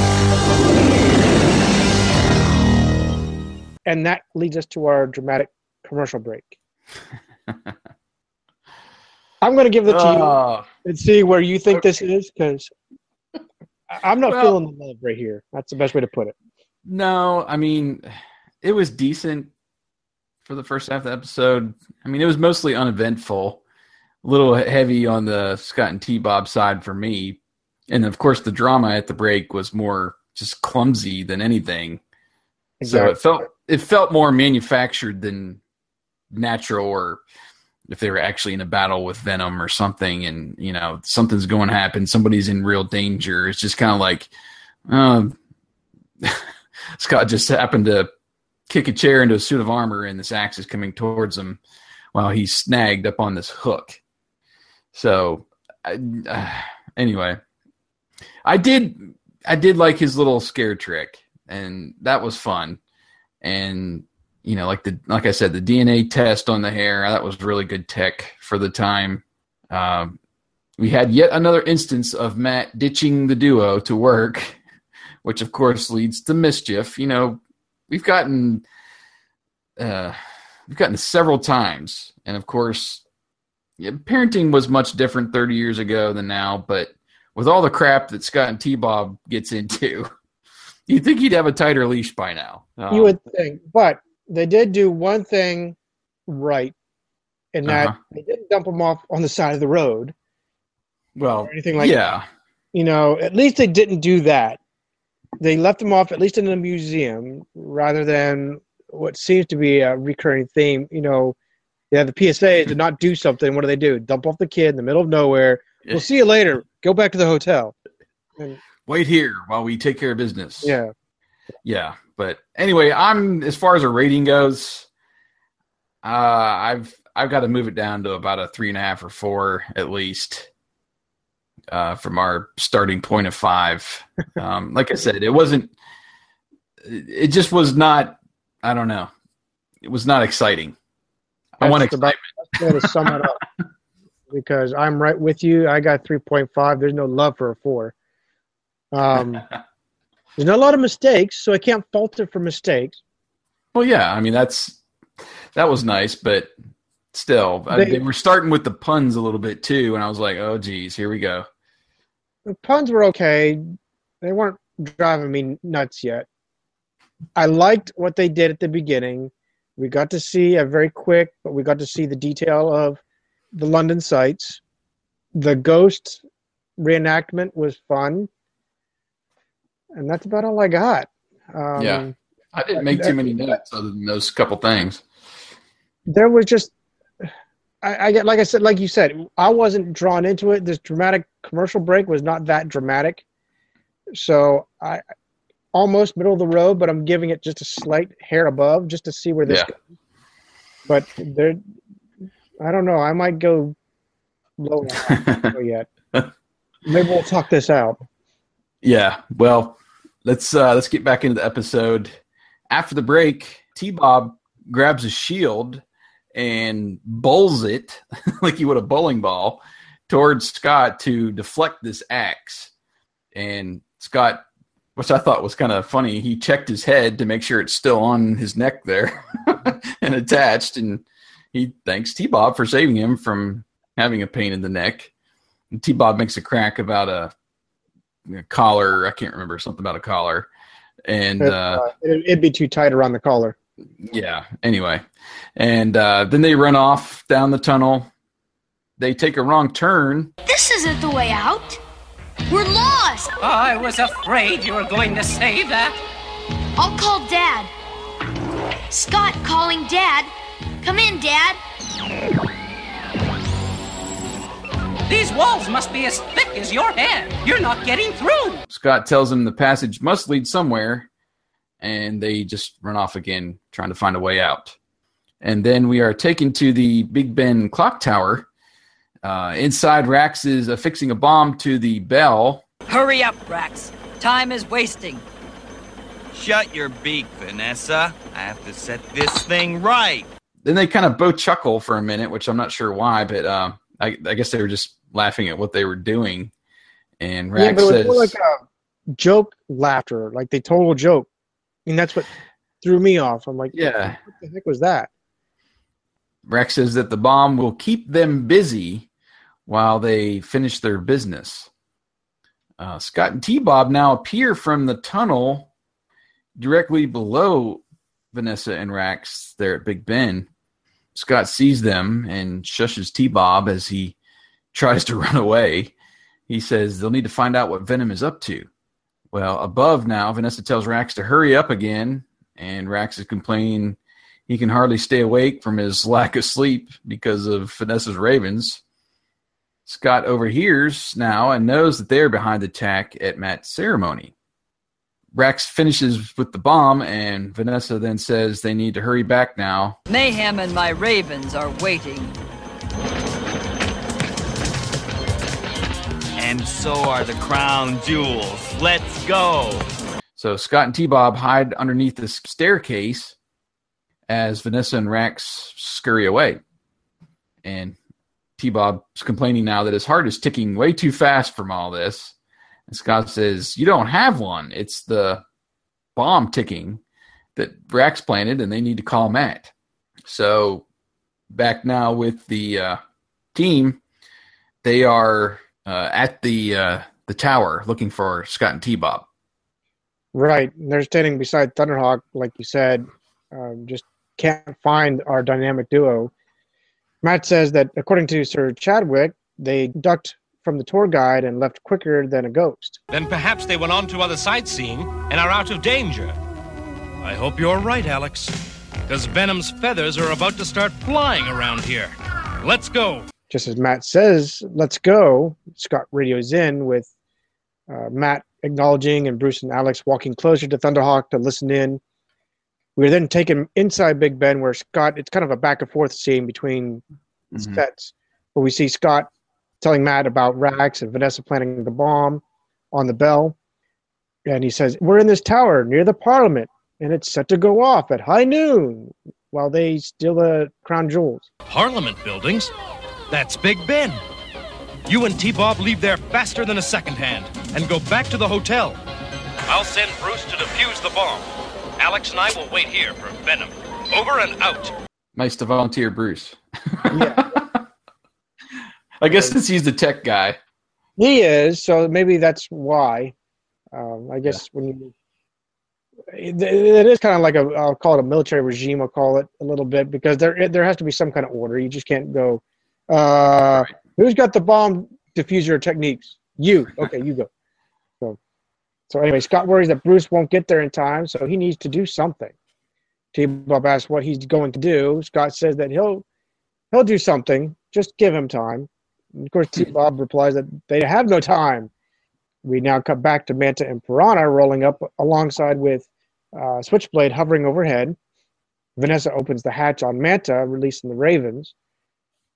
Speaker 2: And that leads us to our dramatic commercial break. I'm going to give the to you ah. and see where you think this is because I'm not well, feeling the love right here. That's the best way to put it.
Speaker 1: No, I mean, it was decent for the first half of the episode. I mean, it was mostly uneventful, a little heavy on the Scott and T Bob side for me. And of course, the drama at the break was more just clumsy than anything. Exactly. So it felt it felt more manufactured than natural or if they were actually in a battle with Venom or something, and you know something's going to happen, somebody's in real danger. It's just kind of like, um, Scott just happened to kick a chair into a suit of armor, and this axe is coming towards him while he's snagged up on this hook. So, uh, anyway, I did I did like his little scare trick, and that was fun. And you know, like the like I said, the DNA test on the hair that was really good tech for the time. Um, we had yet another instance of Matt ditching the duo to work, which of course leads to mischief. You know, we've gotten uh, we've gotten several times, and of course, yeah, parenting was much different 30 years ago than now. But with all the crap that Scott and T Bob gets into, you'd think he'd have a tighter leash by now. Um,
Speaker 2: you would think, but they did do one thing right, in that
Speaker 1: Uh-huh.
Speaker 2: they didn't dump them off on the side of the road.
Speaker 1: well,
Speaker 2: anything like
Speaker 1: yeah,
Speaker 2: You know, at least they didn't do that. They left them off at least in a museum rather than what seems to be a recurring theme. You know, yeah, the PSA did not do something. What do they do? Dump off the kid in the middle of nowhere. We'll see you later. Go back to the hotel. And,
Speaker 1: wait here while we take care of business.
Speaker 2: yeah.
Speaker 1: Yeah, but anyway, I'm as far as a rating goes, uh, I've I've got to move it down to about a three and a half or four at least. Uh, from our starting point of five, um, like I said, it wasn't. It just was not. I don't know. It was not exciting. I want excitement.
Speaker 2: best way to sum it up. Because I'm right with you. I got 3.5. There's no love for a four. Um, there's not a lot of mistakes, so I can't fault it for mistakes.
Speaker 1: Well, yeah, I mean that's that was nice, but still, I-
Speaker 2: They-
Speaker 1: they were starting with the puns a little bit too, and I was like, oh, geez, here we go.
Speaker 2: The puns were okay. They weren't driving me nuts yet. I liked what they did at the beginning. We got to see a very quick, but we got to see the detail of the London sites. The ghost reenactment was fun. And that's about all I got. Um,
Speaker 1: yeah, I didn't make too many notes other than those couple things.
Speaker 2: there was just I, I get like I said, like you said, I wasn't drawn into it. This dramatic commercial break was not that dramatic, so I almost middle of the road, but I'm giving it just a slight hair above just to see where this
Speaker 1: Yeah.
Speaker 2: goes. But there, I don't know. I might go low yet. Maybe we'll talk this out.
Speaker 1: Yeah. Well, let's uh let's get back into the episode. After the break, T Bob grabs a shield and bowls it like he would a bowling ball towards Scott to deflect this axe. And Scott, which I thought was kind of funny, he checked his head to make sure it's still on his neck there and attached. And he thanks T Bob for saving him from having a pain in the neck. T Bob makes a crack about a collar. I can't remember something about a collar. And uh,
Speaker 2: Uh, it, it'd be too tight around the collar.
Speaker 1: yeah, anyway. And uh, then they run off down the tunnel. They take a wrong turn.
Speaker 7: This isn't the way out. We're lost.
Speaker 8: I was afraid you were going to say that.
Speaker 7: I'll call Dad. Scott calling Dad. Come in, Dad.
Speaker 8: These walls must be as thick as your head. You're not getting through.
Speaker 1: Scott tells them the passage must lead somewhere, and they just run off again, trying to find a way out. And then we are taken to the Big Ben clock tower. Uh, inside, Rax is affixing a bomb to the bell.
Speaker 10: Hurry up, Rax. Time is wasting.
Speaker 9: Shut your beak, Vanessa. I have to set this thing right.
Speaker 1: Then they kind of both chuckle for a minute, which I'm not sure why, but uh, I, I guess they were just laughing at what they were doing. And
Speaker 2: yeah, but it was
Speaker 1: says,
Speaker 2: more like a joke laughter, like they total joke. I mean, that's what threw me off. I'm like,
Speaker 1: Yeah.
Speaker 2: what the heck was that?
Speaker 1: Rax says that the bomb will keep them busy while they finish their business. Uh, Scott and T Bob now appear from the tunnel directly below Vanessa and Rax there at Big Ben. Scott sees them and shushes T Bob as he tries to run away. He says they'll need to find out what Venom is up to. Well, above now, Vanessa tells Rax to hurry up again, and Rax is complaining he can hardly stay awake from his lack of sleep because of Vanessa's ravens. Scott overhears now and knows that they are behind the attack at Matt's ceremony. Rax finishes with the bomb, and Vanessa then says they need to hurry back now.
Speaker 10: Mayhem and my ravens are waiting.
Speaker 9: And so are the crown jewels. Let's go.
Speaker 1: So Scott and T Bob hide underneath the staircase as Vanessa and Rax scurry away. And T Bob's complaining now that his heart is ticking way too fast from all this. And Scott says, You don't have one. It's the bomb ticking that Rax planted, and they need to call Matt. So back now with the uh, team, they are uh, at the uh, the tower looking for Scott and T Bob.
Speaker 2: Right. And they're standing beside Thunderhawk, like you said. Um, just can't find our dynamic duo. Matt says that according to Sir Chadwick, they ducked from the tour guide and left quicker than a ghost.
Speaker 4: Then perhaps they went on to other sightseeing and are out of danger. I hope you're right, Alex. Because Venom's feathers are about to start flying around here. Let's go.
Speaker 2: Just as Matt says, let's go, Scott radios in with uh, Matt acknowledging and Bruce and Alex walking closer to Thunderhawk to listen in. We're then taken inside Big Ben where Scott, it's kind of a back and forth scene between
Speaker 1: Mhm.
Speaker 2: sets. Where we see Scott telling Matt about Rax and Vanessa planting the bomb on the bell. And he says, We're in this tower near the Parliament, and it's set to go off at high noon while they steal the crown jewels.
Speaker 4: Parliament buildings? That's Big Ben. You and T Bob leave there faster than a second hand and go back to the hotel. I'll send Bruce to defuse the bomb. Alex and I will wait here for Venom. Over and out.
Speaker 1: Nice to volunteer, Bruce. yeah. I guess since he's the tech guy.
Speaker 2: He is, so maybe that's why. Um, I guess when you, it, it is kind of like a, I'll call it a military regime. I'll call it a little bit because there there has to be some kind of order. You just can't go. Uh, Who's got the bomb diffuser techniques? You. Okay, you go. So, so anyway, Scott worries that Bruce won't get there in time, so he needs to do something. T. Bob asks what he's going to do. Scott says that he'll he'll do something. Just give him time. And of course, T. Bob replies that they have no time. We now cut back to Manta and Piranha rolling up alongside with uh, Switchblade hovering overhead. Vanessa opens the hatch on Manta, releasing the Ravens.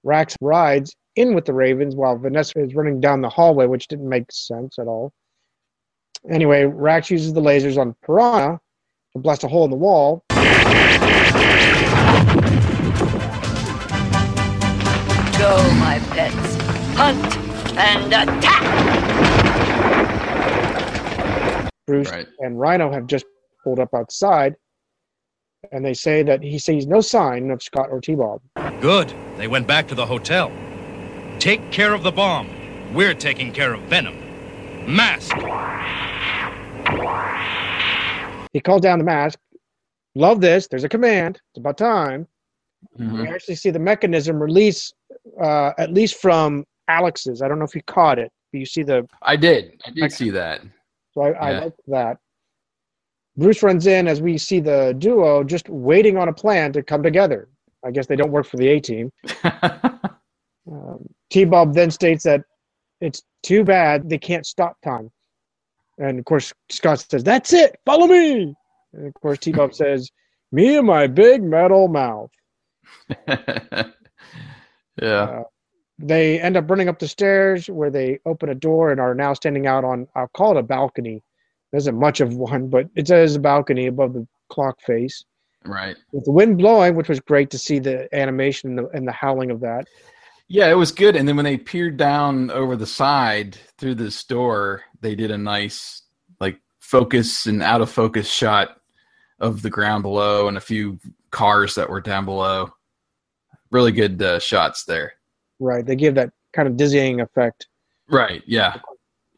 Speaker 2: Rax rides in with the Ravens while Vanessa is running down the hallway, which didn't make sense at all. Anyway, Rax uses the lasers on Piranha to blast a hole in the wall.
Speaker 10: Go, my pets. Hunt and attack!
Speaker 2: Bruce and Rhino have just pulled up outside, and they say that he sees no sign of Scott or T-Bob.
Speaker 4: Good. They went back to the hotel. Take care of the bomb. We're taking care of Venom. Mask.
Speaker 2: He calls down the mask. Love this. There's a command. It's about time. We actually see the mechanism release, uh, at least from Alex's. I don't know if you caught it, but you see the.
Speaker 1: I did. I did see that.
Speaker 2: So I, I like that. Bruce runs in as we see the duo just waiting on a plan to come together. I guess they don't work for the A team. um, T Bob then states that it's too bad they can't stop time. And of course, Scott says, That's it, follow me. And of course, T Bob says, Me and my big metal mouth.
Speaker 1: Yeah.
Speaker 2: They end up running up the stairs where they open a door and are now standing out on, I'll call it a balcony. Isn't much of one, but it says a balcony above the clock face.
Speaker 1: right.
Speaker 2: With the wind blowing, which was great to see the animation and the, and the howling of that.
Speaker 1: Yeah, it was good. And then when they peered down over the side through this door, they did a nice like focus and out of focus shot of the ground below and a few cars that were down below. Really good uh, shots there.
Speaker 2: Right. They give that kind of dizzying effect.
Speaker 1: Right. Yeah.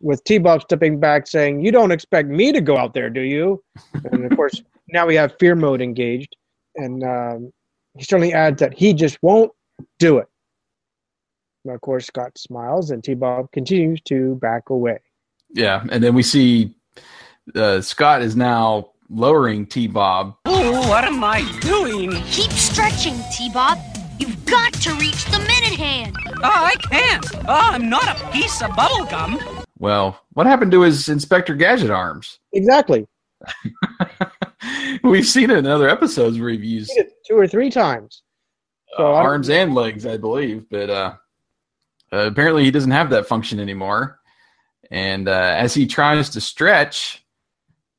Speaker 2: With T Bob stepping back saying, You don't expect me to go out there, do you? and of course, now we have fear mode engaged. And um, he certainly adds that he just won't do it. And of course, Scott smiles and T Bob continues to back away.
Speaker 1: Yeah. And then we see uh, Scott is now lowering T Bob.
Speaker 8: Oh, what am I doing?
Speaker 7: Keep stretching, T-Bob. You've got to reach the minute hand.
Speaker 8: Oh, I can't. Oh, I'm not a piece of bubblegum.
Speaker 1: Well, what happened to his Inspector Gadget arms?
Speaker 2: Exactly.
Speaker 1: We've seen it in other episodes where he's used
Speaker 2: it two or three times.
Speaker 1: uh,
Speaker 2: So don't-
Speaker 1: arms and legs, I believe. But uh, uh, apparently, he doesn't have that function anymore. And uh, as he tries to stretch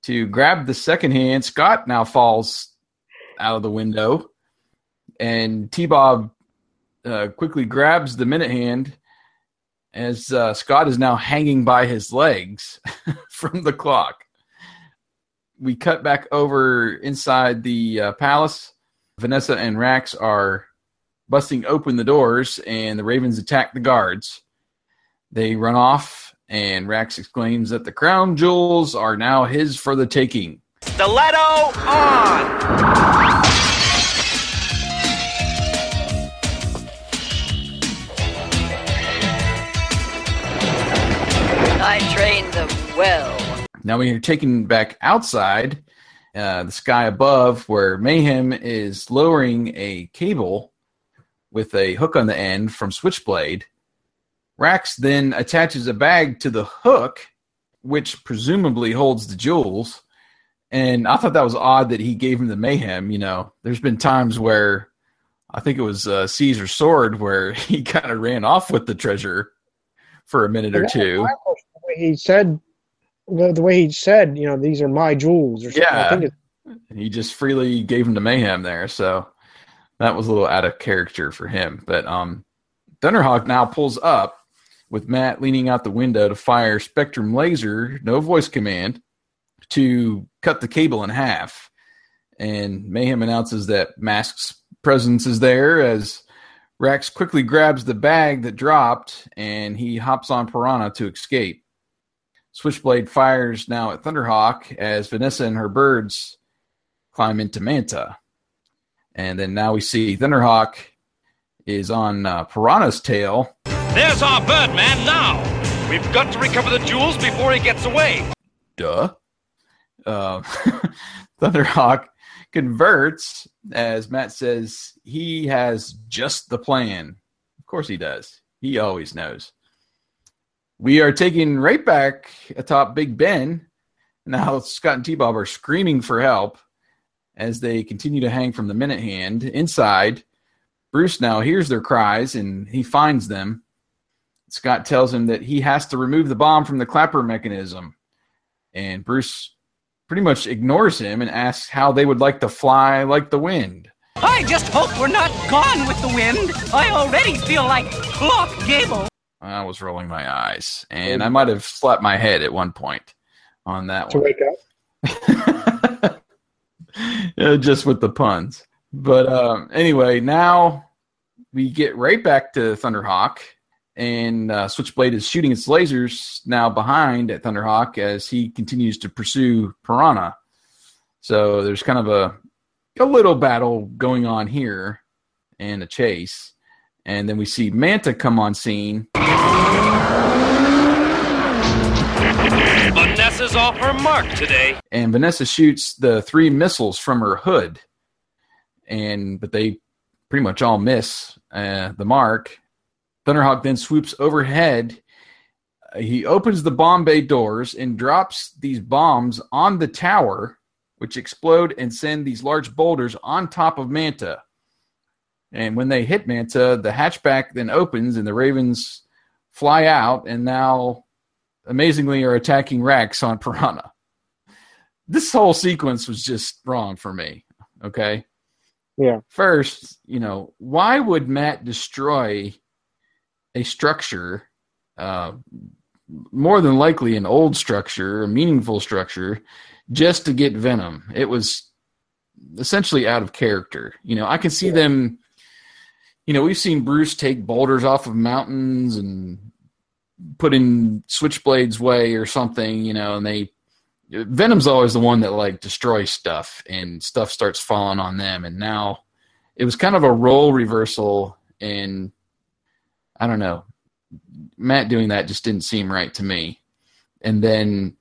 Speaker 1: to grab the second hand, Scott now falls out of the window, and T Bob uh, quickly grabs the minute hand as uh, Scott is now hanging by his legs from the clock. we cut back over inside the uh, palace. Vanessa and Rax are busting open the doors, and the Ravens attack the guards. They run off, and Rax exclaims that the crown jewels are now his for the taking.
Speaker 9: Stiletto on!
Speaker 10: Well.
Speaker 1: Now we are taken back outside, uh, the sky above, where Mayhem is lowering a cable with a hook on the end from Switchblade. Rax then attaches a bag to the hook, which presumably holds the jewels. And I thought that was odd that he gave him the Mayhem. You know, there's been times where I think it was uh, Caesar's sword where he kind of ran off with the treasure for a minute or
Speaker 2: And that was
Speaker 1: two.
Speaker 2: my question, the way he said, the, the way he said, you know, these are my jewels or something.
Speaker 1: Yeah. he just freely gave him to mayhem there so that was a little out of character for him but um thunderhawk now pulls up with matt leaning out the window to fire spectrum laser no voice command to cut the cable in half and mayhem announces that mask's presence is there as rax quickly grabs the bag that dropped and he hops on piranha to escape Switchblade fires now at Thunderhawk as Vanessa and her birds climb into Manta. And then now we see Thunderhawk is on uh, Piranha's tail.
Speaker 4: There's our Birdman now. We've got to recover the jewels before he gets away.
Speaker 1: Duh. Uh, Thunderhawk converts as Matt says he has just the plan. Of course he does. He always knows. We are taking right back atop Big Ben. Now Scott and T-Bob are screaming for help as they continue to hang from the minute hand. Inside, Bruce now hears their cries and he finds them. Scott tells him that he has to remove the bomb from the clapper mechanism. And Bruce pretty much ignores him and asks how they would like to fly like the wind.
Speaker 8: I just hope we're not gone with the wind. I already feel like Clark Gable.
Speaker 1: I was rolling my eyes, and I might have slapped my head at one point on that one.
Speaker 2: to
Speaker 1: one.
Speaker 2: wake up.
Speaker 1: Uh, just with the puns. But um, anyway, now we get right back to Thunderhawk, and uh, Switchblade is shooting its lasers now behind at Thunderhawk as he continues to pursue Piranha. So there's kind of a a little battle going on here and a chase. And then we see Manta come on scene.
Speaker 4: Vanessa's off her mark today.
Speaker 1: and Vanessa shoots the three missiles from her hood, and but they pretty much all miss uh, the mark. Thunderhawk then swoops overhead. Uh, He opens the bomb bay doors and drops these bombs on the tower, which explode and send these large boulders on top of Manta. And when they hit Manta, the hatchback then opens and the Ravens fly out and now amazingly are attacking Rax on Piranha this whole sequence was just wrong for me. Okay.
Speaker 2: Yeah.
Speaker 1: First, you know, why would Matt destroy a structure, uh, more than likely an old structure, a meaningful structure, just to get Venom? It was essentially out of character. You know, I can see them. You know, we've seen Bruce take boulders off of mountains and put in Switchblade's way or something. You know, and they Venom's always the one that like destroys stuff and stuff starts falling on them. And now it was kind of a role reversal. And I don't know, Matt doing that just didn't seem right to me. And then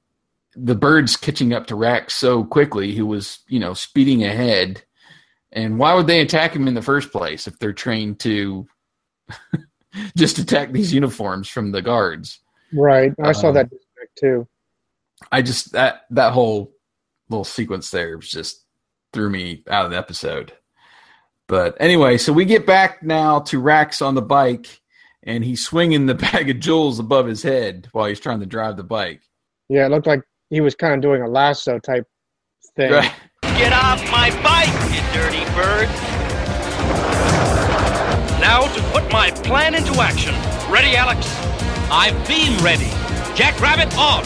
Speaker 1: the birds catching up to Rax so quickly, who was, you know, speeding ahead. And why would they attack him in the first place if they're trained to just attack these uniforms from the guards?
Speaker 2: Right. I saw
Speaker 1: Um,
Speaker 2: that too.
Speaker 1: I just that that whole little sequence there was just threw me out of the episode. But anyway, so we get back now to Rax on the bike, and he's swinging the bag of jewels above his head while he's trying to drive the bike.
Speaker 2: Yeah, it looked like he was kind of doing a lasso type thing.
Speaker 1: Right.
Speaker 9: Get off my bike, you dirty bird!
Speaker 4: Now to put my plan into action. Ready, Alex?
Speaker 12: I've been ready.
Speaker 4: Jackrabbit on!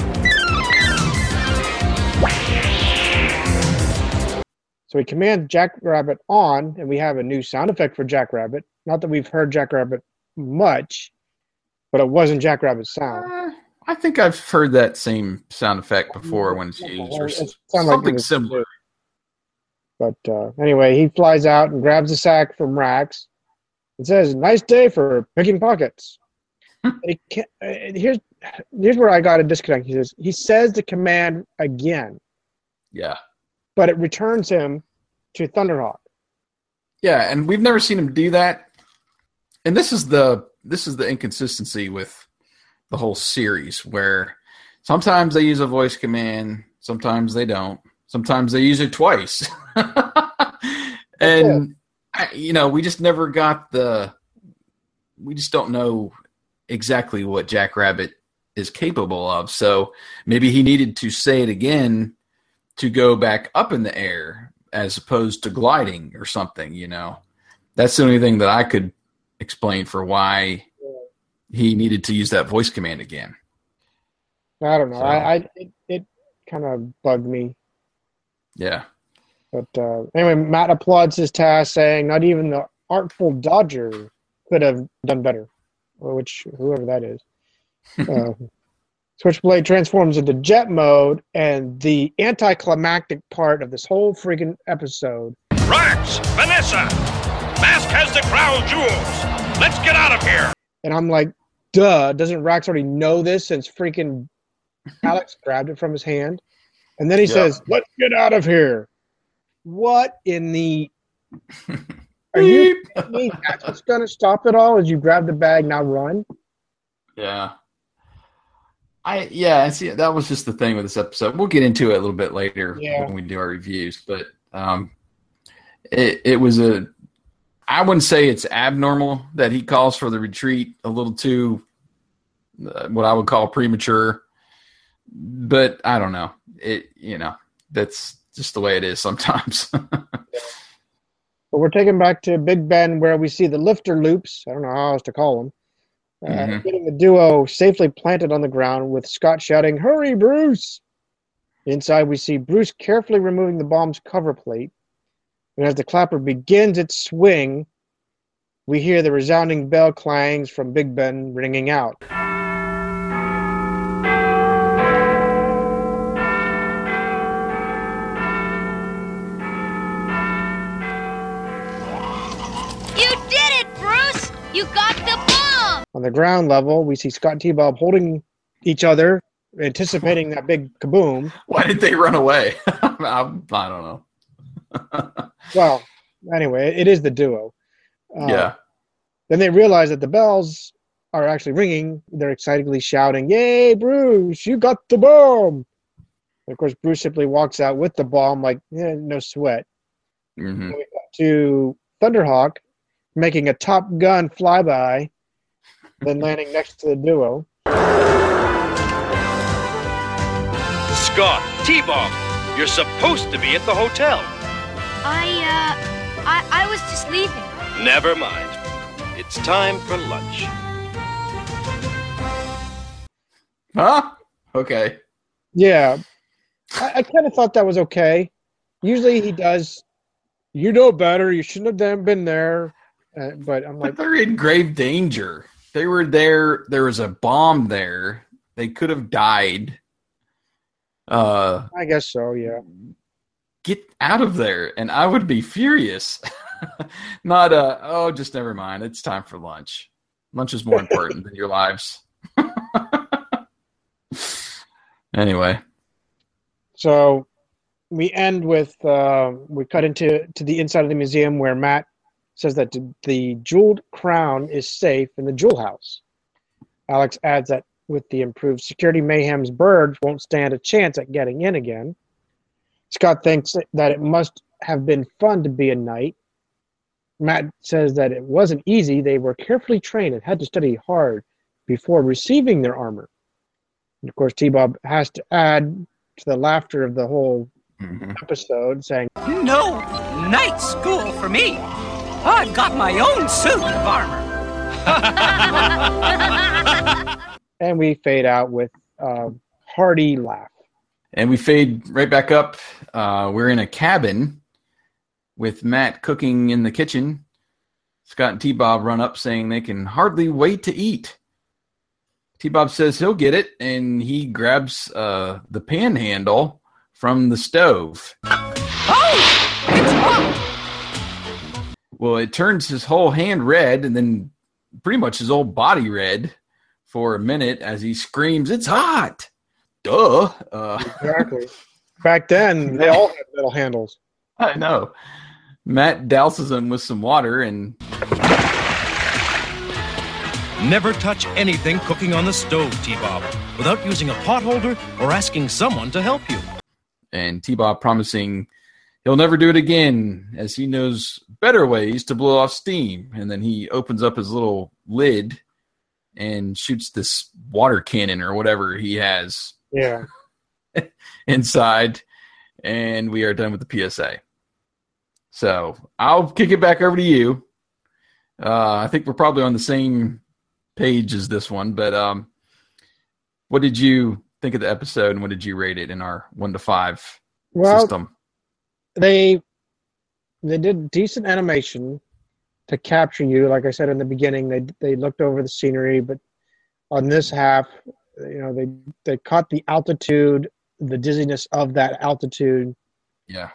Speaker 2: So we command Jackrabbit on, and we have a new sound effect for Jackrabbit. Not that we've heard Jackrabbit much, but it wasn't Jackrabbit's sound.
Speaker 1: Uh, I think I've heard that same sound effect before when it's used, or
Speaker 2: It like
Speaker 1: something
Speaker 2: it
Speaker 1: similar.
Speaker 2: But uh, anyway, he flies out and grabs the sack from Rax and says, "Nice day for picking pockets." And he can't, uh, here's here's where I got a disconnect. He says he says the command again,
Speaker 1: Yeah,
Speaker 2: but it returns him to Thunderhawk.
Speaker 1: yeah, and we've never seen him do that. And this is the this is the inconsistency with the whole series, where sometimes they use a voice command, sometimes they don't, sometimes they use it twice, and I, you know we just never got the we just don't know exactly what Jackrabbit is capable of. So maybe he needed to say it again to go back up in the air as opposed to gliding or something, you know. That's the only thing that I could explain for why he needed to use that voice command again.
Speaker 2: I don't know.
Speaker 1: So-
Speaker 2: I, I it, it kind of bugged me.
Speaker 1: Yeah.
Speaker 2: But uh, anyway, Matt applauds his task, saying, "Not even the artful Dodger could have done better." Which whoever that is. uh, Switchblade transforms into jet mode, and the anticlimactic part of this whole freaking episode.
Speaker 13: Rax, Vanessa, Mask has the crown jewels. Let's get out of here.
Speaker 2: And I'm like, "Duh! Doesn't Rax already know this since freaking Alex grabbed it from his hand?" And then he
Speaker 6: Yeah.
Speaker 2: says, "Let's get out of here." What in the? Are you me? That's what's going to stop it all? Is you grab the bag now run?
Speaker 1: Yeah. I yeah, and see that was just the thing with this episode. We'll get into it a little bit later
Speaker 2: Yeah.
Speaker 1: when we do our reviews, but um it it was a I wouldn't say it's abnormal that he calls for the retreat a little too uh, what I would call premature. But I don't know. It you know, that's just the way it is sometimes.
Speaker 2: But we're taken back to Big Ben where we see the lifter loops. I don't know how else to call them. Uh,
Speaker 1: Mhm.
Speaker 2: Getting the duo safely planted on the ground with Scott shouting, Hurry, Bruce! Inside, we see Bruce carefully removing the bomb's cover plate. And as the clapper begins its swing, we hear the resounding bell clangs from Big Ben ringing out. On the ground level, we see Scott and T Bob holding each other, anticipating that big kaboom.
Speaker 1: Why did they run away? I, I don't know.
Speaker 2: Well, anyway, it is the duo. Uh,
Speaker 1: yeah.
Speaker 2: Then they realize that the bells are actually ringing. They're excitedly shouting, Yay, Bruce, you got the bomb! And of course, Bruce simply walks out with the bomb, like, eh, no sweat.
Speaker 1: Mhm.
Speaker 2: To Thunderhawk, making a Top Gun flyby, then landing next to the duo.
Speaker 4: Scott, T-Bob, you're supposed to be at the hotel.
Speaker 7: I, uh, I, I was just leaving.
Speaker 4: Never mind. It's time for lunch.
Speaker 1: Huh? Okay.
Speaker 2: Yeah, I, I kind of thought that was okay. Usually he does, you know better, you shouldn't have done- been there. Uh, but I'm like,
Speaker 1: But they're in grave danger. They were there. There was a bomb there. They could have died. Uh,
Speaker 2: I guess so, yeah.
Speaker 1: get out of there, and I would be furious. Not uh oh, just never mind. It's time for lunch. Lunch is more important than your lives. anyway,
Speaker 2: So we end with uh, we cut into to the inside of the museum where Matt says that the jeweled crown is safe in the jewel house. Alex adds that with the improved security, Mayhem's birds won't stand a chance at getting in again. Scott thinks that it must have been fun to be a knight. Matt says that it wasn't easy. They were carefully trained and had to study hard before receiving their armor. And of course, T Bob has to add to the laughter of the whole mm-hmm. episode, saying,
Speaker 8: No night school for me. I've got my own suit of armor.
Speaker 2: and we fade out with a hearty laugh.
Speaker 1: and we fade right back up. Uh, we're in a cabin, with Matt cooking in the kitchen. Scott and T Bob run up saying they can hardly wait to eat. T Bob says he'll get it, and he grabs uh, the pan handle from the stove.
Speaker 10: Oh! It's hot!
Speaker 1: Well, it turns his whole hand red and then pretty much his whole body red for a minute as he screams, It's hot! Duh. Uh,
Speaker 2: Exactly. Back then, they all had metal handles.
Speaker 1: I know. Matt douses him with some water and
Speaker 4: Never touch anything cooking on the stove, T-Bob, without using a pot holder or asking someone to help you.
Speaker 1: and T Bob promising he'll never do it again as he knows better ways to blow off steam. And then he opens up his little lid and shoots this water cannon or whatever he has
Speaker 2: Yeah.
Speaker 1: inside. And we are done with the PSA. So I'll kick it back over to you. Uh, I think we're probably on the same page as this one, but um, what did you think of the episode and what did you rate it in our one to five
Speaker 2: Well,
Speaker 1: system?
Speaker 2: They they did decent animation to capture you. Like I said in the beginning, they they looked over the scenery, but on this half, you know, they they caught the altitude, the dizziness of that altitude.
Speaker 1: Yeah.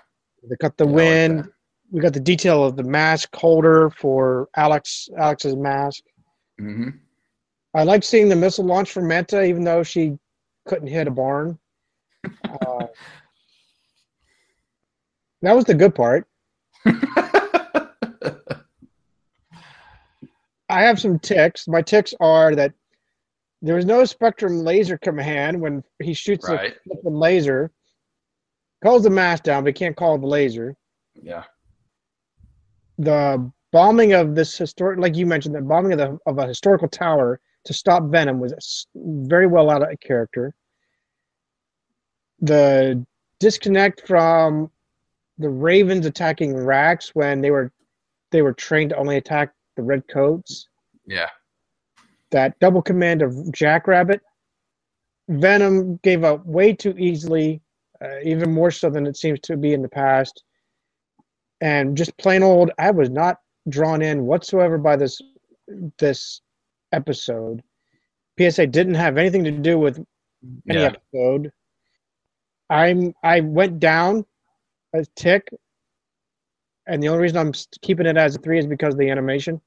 Speaker 2: They cut the wind. we got the detail of the mask holder for Alex Alex's mask.
Speaker 1: Mm-hmm.
Speaker 2: I like seeing the missile launch from Manta, even though she couldn't hit a barn. Uh, that was the good part. I have some ticks. My ticks are that there was no Spectrum laser command when he shoots
Speaker 1: Right.
Speaker 2: the laser. Calls the mask down, but he can't call the laser.
Speaker 1: Yeah.
Speaker 2: The bombing of this historic, like you mentioned, the bombing of, the, of a historical tower to stop Venom was very well out of character. The disconnect from the Ravens attacking Rax when they were they were trained to only attack the red coats.
Speaker 1: Yeah.
Speaker 2: That double command of Jackrabbit, Venom gave up way too easily, uh, even more so than it seems to be in the past. And just plain old, I was not drawn in whatsoever by this this episode. PSA didn't have anything to do with any
Speaker 1: Yeah.
Speaker 2: episode. I'm I went down a tick, and the only reason I'm keeping it as a three is because of the animation.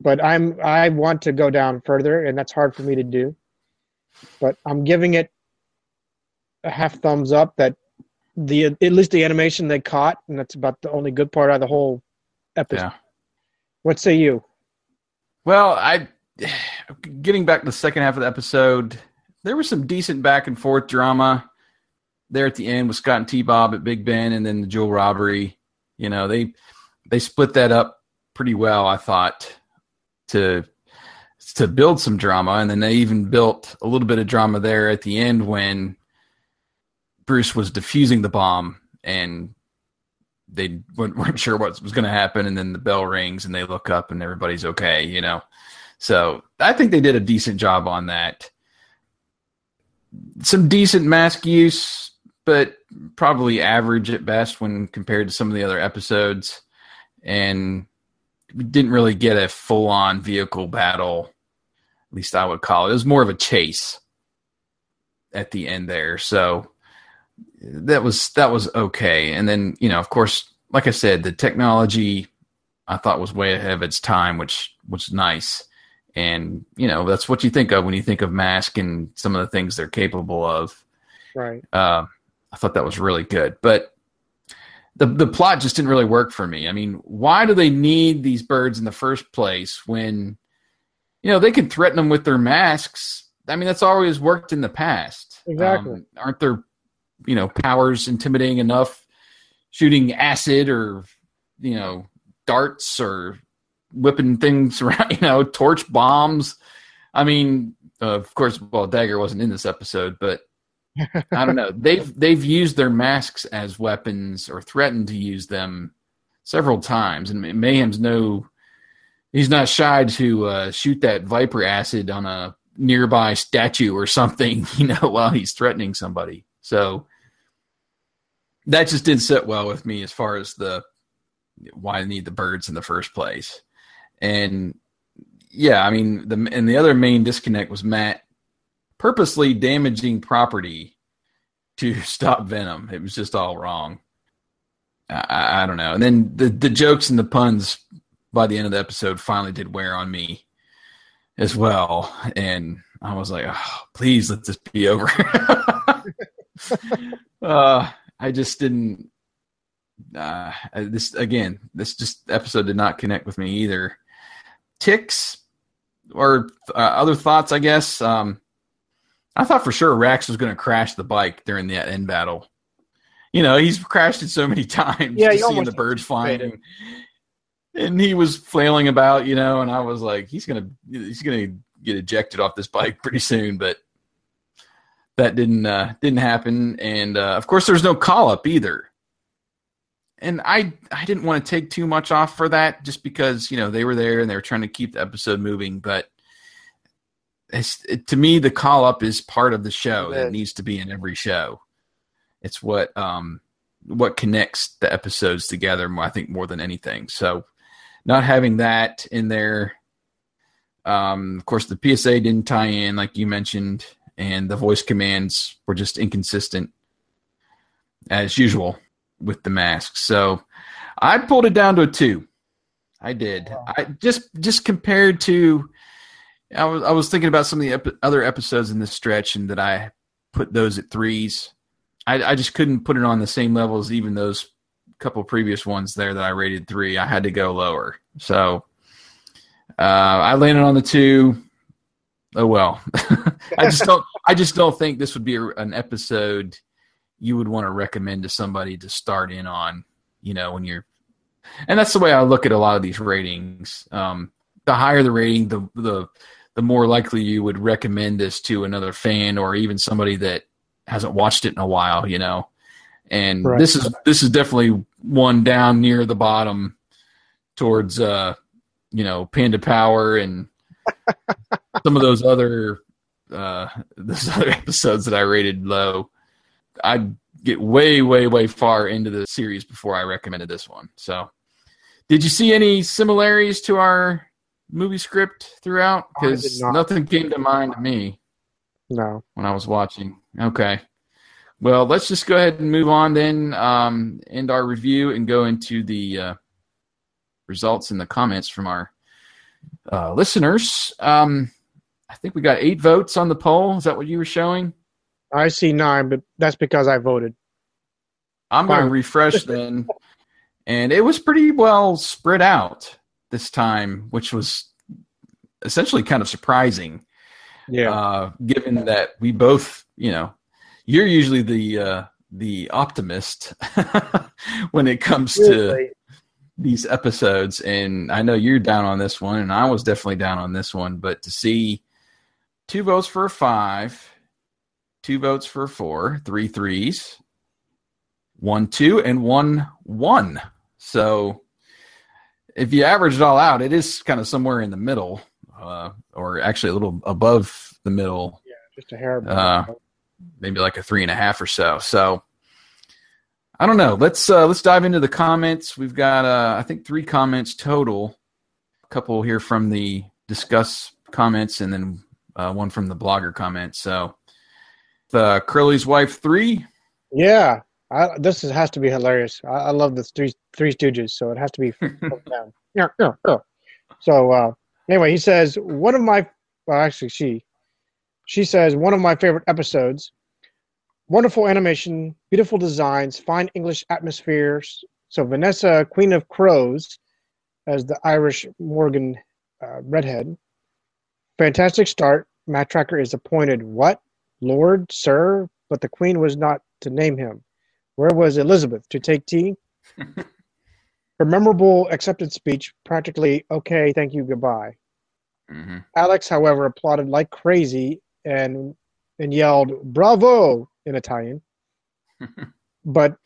Speaker 2: But I'm I want to go down further, and that's hard for me to do. But I'm giving it a half thumbs up. That the at least the animation they caught, and that's about the only good part of the whole episode.
Speaker 1: Yeah.
Speaker 2: What say you?
Speaker 1: Well, I getting back to the second half of the episode, there was some decent back and forth drama there at the end with Scott and T Bob at Big Ben and then the jewel robbery. You know, they they split that up pretty well, I thought, to to build some drama, and then they even built a little bit of drama there at the end when Bruce was defusing the bomb and they weren't, sure what was going to happen, and then the bell rings and they look up and everybody's okay, you know. So I think they did a decent job on that. Some decent mask use, but probably average at best when compared to some of the other episodes. And we didn't really get a full on vehicle battle, at least I would call it. It was more of a chase at the end there. So that was that was okay. And then, you know, of course, like I said, the technology I thought was way ahead of its time, which was nice. And, you know, that's what you think of when you think of Mask and some of the things they're capable of.
Speaker 2: Right.
Speaker 1: Uh, I thought that was really good. But the the plot just didn't really work for me. I mean, why do they need these birds in the first place when you know they can threaten them with their masks? I mean, that's always worked in the past.
Speaker 2: Exactly.
Speaker 1: Um, aren't their you know powers intimidating enough? Shooting acid or you know darts or whipping things around, you know, torch bombs. I mean, uh, of course, well, Dagger wasn't in this episode, but I don't know. They've they've used their masks as weapons or threatened to use them several times, and Mayhem's no. He's not shy to uh, shoot that viper acid on a nearby statue or something, you know, while he's threatening somebody. So that just didn't sit well with me as far as the why need the birds in the first place. And yeah, I mean the and the other main disconnect was Matt purposely damaging property to stop Venom. It was just all wrong. I, I don't know. And then the the jokes and the puns by the end of the episode finally did wear on me as well, and I was like, oh, please let this be over. uh, I just didn't. Uh, this again, this just episode did not connect with me either. Ticks or uh, other thoughts, I guess. Um, I thought for sure Rax was going to crash the bike during that end battle. You know, he's crashed it so many times.
Speaker 2: Yeah,
Speaker 1: seeing the birds flying, and, and he was flailing about. You know, and I was like, he's gonna he's gonna get ejected off this bike pretty soon, but that didn't uh, didn't happen. And uh, of course, there's no call up either. And I I didn't want to take too much off for that, just because you know they were there and they were trying to keep the episode moving. But it, to me, the call up is part of the show. It needs to be in every show. It's what um what connects the episodes together. I think more than anything. So not having that in there. Um, of course, the PSA didn't tie in, like you mentioned, and the voice commands were just inconsistent as usual with the masks. So I pulled it down to a two. I did. I just just compared to. I was I was thinking about some of the ep- other episodes in this stretch, and that I put those at threes. I, I just couldn't put it on the same level as even those couple previous ones there that I rated three. I had to go lower. So uh, I landed on the two. Oh well, I just don't. I just don't think this would be a, an episode you would want to recommend to somebody to start in on. You know, when you're, and that's the way I look at a lot of these ratings. Um, the higher the rating, the the the more likely you would recommend this to another fan or even somebody that hasn't watched it in a while. You know, and right. this is this is definitely one down near the bottom towards uh you know Panda Power and some of those other uh those other episodes that I rated low. I'd get way, way, way far into the series before I recommended this one. So, did you see any similarities to our movie script throughout? Because nothing came to mind to me.
Speaker 2: No.
Speaker 1: When I was watching. Okay. Well, let's just go ahead and move on then, um, end our review and go into the uh, results and the comments from our uh, listeners. Um, I think we got eight votes on the poll. Is that what you were showing?
Speaker 2: I see nine, but that's because I voted.
Speaker 1: I'm going to refresh then. And it was pretty well spread out this time, which was essentially kind of surprising.
Speaker 2: Yeah.
Speaker 1: Uh, given that we both, you know, you're usually the uh, the optimist when it comes to these episodes, and I know you're down on this one, and I was definitely down on this one. But to see two votes for a five, two votes for a four, three threes, one two, and one one. So if you average it all out, it is kind of somewhere in the middle, uh, or actually a little above the middle.
Speaker 2: Yeah, just a hair.
Speaker 1: Uh, maybe like a three and a half or so. So I don't know. Let's uh, let's dive into the comments. We've got uh, I think three comments total. A couple here from the Disqus comments, and then uh, one from the blogger comments. So the Curly's wife three.
Speaker 2: Yeah, I, this is, has to be hilarious. I, I, love the three Three Stooges, so it has to be down. Yeah, yeah, yeah. So uh, anyway, he says one of my well, actually she she says one of my favorite episodes wonderful animation, beautiful designs, fine English atmospheres. So Vanessa, Queen of Crows, as the Irish Morrigan uh, redhead. Fantastic start. Matt Trakker is appointed what? Lord, Sir? But the Queen was not to name him. Where was Elizabeth to take tea? Her memorable acceptance speech, practically, okay, thank you, goodbye.
Speaker 1: Mm-hmm.
Speaker 2: Alex, however, applauded like crazy and and yelled "Bravo!" in Italian. but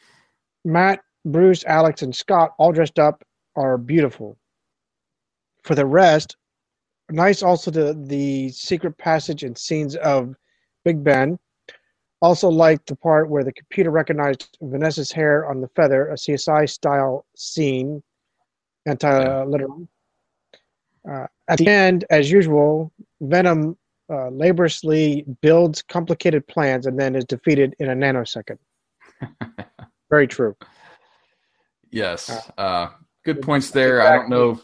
Speaker 2: Matt, Bruce, Alex, and Scott, all dressed up, are beautiful. For the rest, nice also the the secret passage and scenes of Big Ben. Also liked the part where the computer recognized Vanessa's hair on the feather, a CSI style scene. anti-literal. Uh, at the end, as usual, Venom uh, laboriously builds complicated plans and then is defeated in a nanosecond. Very true.
Speaker 1: Yes. Uh, good points there. I don't know.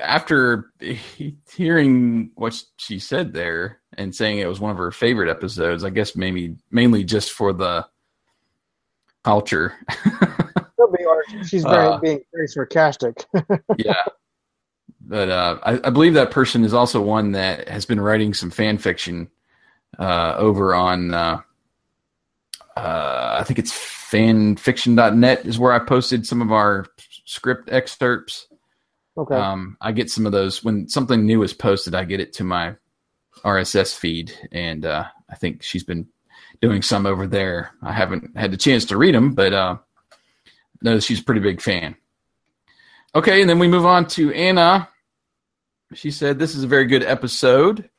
Speaker 1: After hearing what she said there and saying it was one of her favorite episodes, I guess maybe mainly just for the culture.
Speaker 2: She's very, uh, being very sarcastic.
Speaker 1: yeah. But uh, I, I, believe that person is also one that has been writing some fan fiction uh, over on, uh, uh, I think it's fanfiction.net is where I posted some of our script excerpts.
Speaker 2: Okay.
Speaker 1: Um, I get some of those when something new is posted. I get it to my RSS feed, and uh, I think she's been doing some over there. I haven't had the chance to read them, but uh, no, she's a pretty big fan. Okay, and then we move on to Anna. She said, This is a very good episode.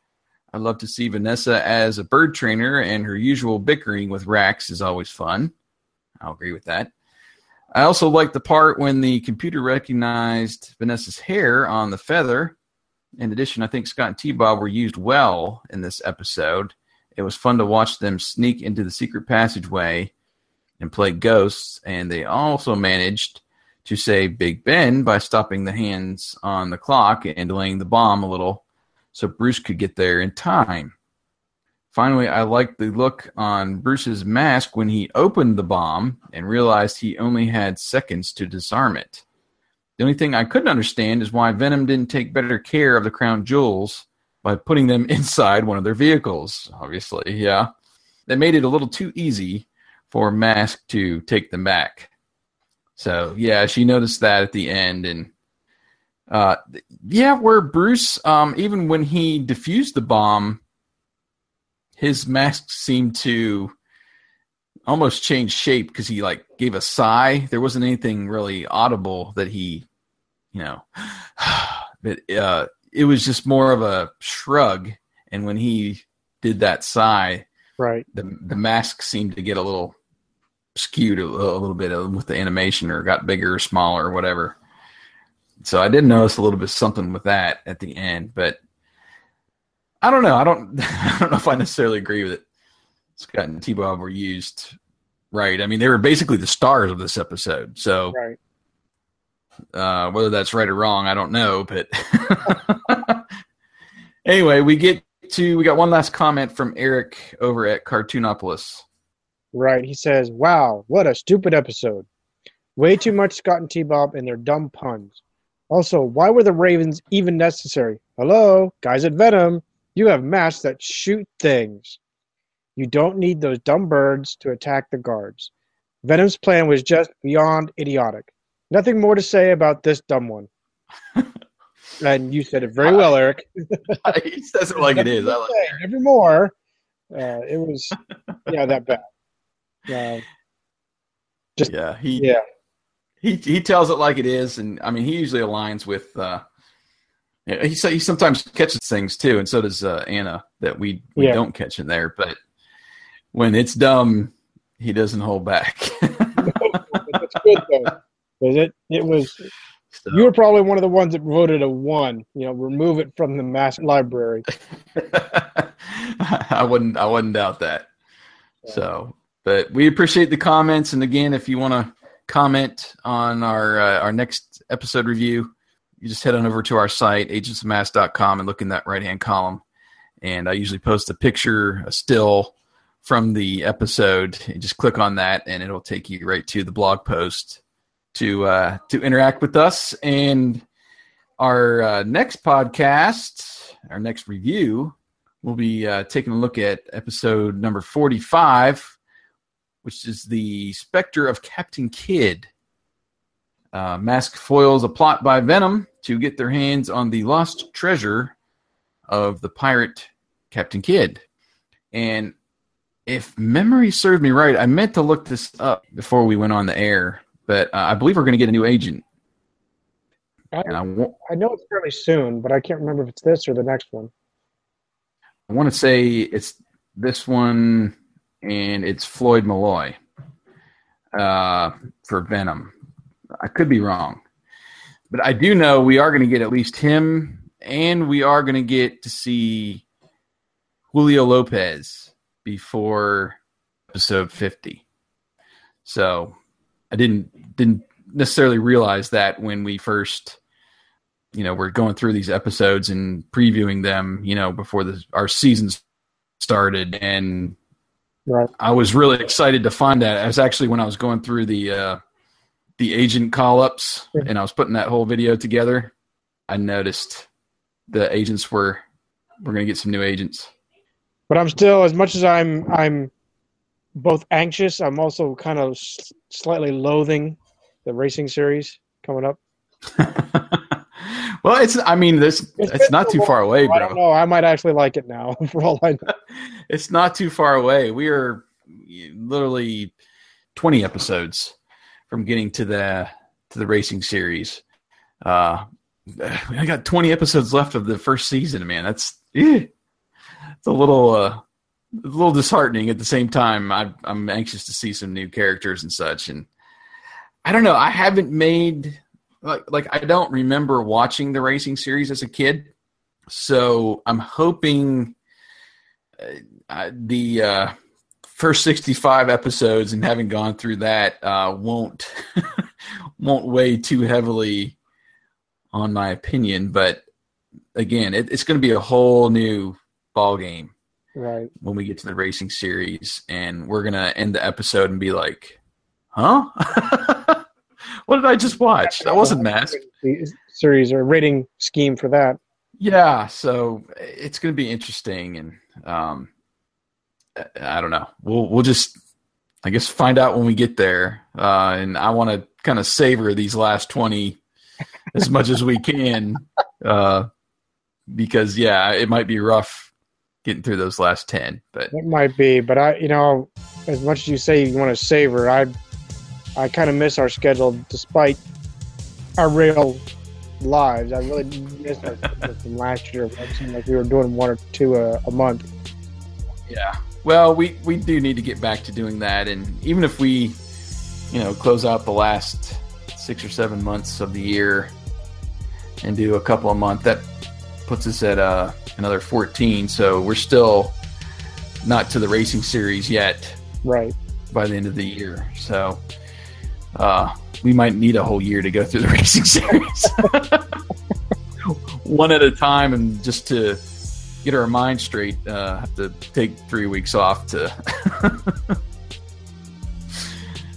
Speaker 1: I love to see Vanessa as a bird trainer, and her usual bickering with Rax is always fun. I'll agree with that. I also like the part when the computer recognized Vanessa's hair on the feather. In addition, I think Scott and T Bob were used well in this episode. It was fun to watch them sneak into the secret passageway and play ghosts, and they also managed to save Big Ben by stopping the hands on the clock and delaying the bomb a little so Bruce could get there in time. Finally, I liked the look on Bruce's mask when he opened the bomb and realized he only had seconds to disarm it. The only thing I couldn't understand is why Venom didn't take better care of the crown jewels by putting them inside one of their vehicles. Obviously, yeah. They made it a little too easy for Mask to take them back. So yeah, she noticed that at the end, and uh, yeah, where Bruce, um, even when he defused the bomb, his mask seemed to almost change shape because he like gave a sigh. There wasn't anything really audible that he, you know, but uh, it was just more of a shrug. And when he did that sigh,
Speaker 2: right,
Speaker 1: the the mask seemed to get a little skewed a, a little bit with the animation, or got bigger or smaller or whatever. So I did notice a little bit something with that at the end, but I don't know. I don't. I don't know if I necessarily agree with it. Scott and T Bob were used right. I mean, they were basically the stars of this episode. So,
Speaker 2: right.
Speaker 1: uh, whether that's right or wrong, I don't know. But anyway, we get to we got one last comment from Eric over at Cartoonopolis.
Speaker 2: Right. He says, "Wow, what a stupid episode. Way too much Scott and T Bob and their dumb puns. Also, why were the Ravens even necessary? Hello, guys at Venom." You have masks that shoot things. You don't need those dumb birds to attack the guards. Venom's plan was just beyond idiotic. Nothing more to say about this dumb one. and you said it very well, Eric.
Speaker 1: he says it like it is. I like
Speaker 2: it. Never more. Uh, it was, yeah, that bad. Uh,
Speaker 1: just yeah, he
Speaker 2: yeah
Speaker 1: he he tells it like it is, and I mean he usually aligns with uh, yeah, he he sometimes catches things too, and so does uh, Anna that we we yeah. don't catch in there. But when it's dumb, he doesn't hold back.
Speaker 2: That's good though, because it it was. So. You were probably one of the ones that voted a one. You know, remove it from the mass library.
Speaker 1: I wouldn't. I wouldn't doubt that. Yeah. So, but we appreciate the comments, and again, if you want to comment on our uh, our next episode review, you just head on over to our site, agentsofmask.com, and look in that right hand column. And I usually post a picture, a still from the episode. And just click on that, and it'll take you right to the blog post to uh, to interact with us. And our uh, next podcast, our next review, we'll be uh, taking a look at episode number 45, which is the Spectre of Captain Kidd. Uh, Mask foils a plot by Venom to get their hands on the lost treasure of the pirate Captain Kidd. And if memory served me right, I meant to look this up before we went on the air, but uh, I believe we're going to get a new agent.
Speaker 2: I, and I, w- I know it's fairly soon, but I can't remember if it's this or the next one.
Speaker 1: I want to say it's this one, and it's Floyd Malloy uh, for Venom. I could be wrong, but I do know we are going to get at least him, and we are going to get to see Julio Lopez before episode fifty. So I didn't didn't necessarily realize that when we first, you know, we're going through these episodes and previewing them, you know, before the, our seasons started, and
Speaker 2: Right.
Speaker 1: I was really excited to find that. i was actually when I was going through the uh, the agent call ups and I was putting that whole video together. I noticed the agents were we're going to get some new agents.
Speaker 2: But I'm still, as much as I'm, I'm both anxious. I'm also kind of slightly loathing the racing series coming up.
Speaker 1: Well, it's I mean this it's, not too far away,
Speaker 2: I don't
Speaker 1: bro.
Speaker 2: know. I might actually like it now. For all I know.
Speaker 1: It's not too far away. We are literally 20 episodes from getting to the to the racing series. Uh I got 20 episodes left of the first season, man. That's eh. it's a little uh a little disheartening at the same time. I I'm anxious to see some new characters and such and I don't know. I haven't made like like I don't remember watching the racing series as a kid. So I'm hoping uh, the uh, first 65 episodes and having gone through that uh, won't won't weigh too heavily on my opinion. But again, it, it's going to be a whole new ball game
Speaker 2: Right.
Speaker 1: when we get to the racing series, and we're gonna end the episode and be like, "Huh? what did I just watch? That wasn't
Speaker 2: masked series or rating scheme for that.
Speaker 1: Yeah, so it's going to be interesting, and um, I- don't know. We'll we'll just, I guess, find out when we get there. Uh, and I want to kind of savor these last twenty as much as we can, uh, because yeah, it might be rough getting through those last ten. But
Speaker 2: It might be, but I, you know, as much as you say you want to savor, I, I kind of miss our schedule despite our real lives. I really miss our schedule from last year. It seemed like we were doing one or two a, a month.
Speaker 1: Yeah. Well, we we do need to get back to doing that, and even if we, you know, close out the last six or seven months of the year and do a couple a month, that puts us at uh, another fourteen. So we're still not to the racing series yet.
Speaker 2: Right.
Speaker 1: By the end of the year, so uh, we might need a whole year to go through the racing series, one at a time, and just to get our mind straight, uh, have to take three weeks off to. oh,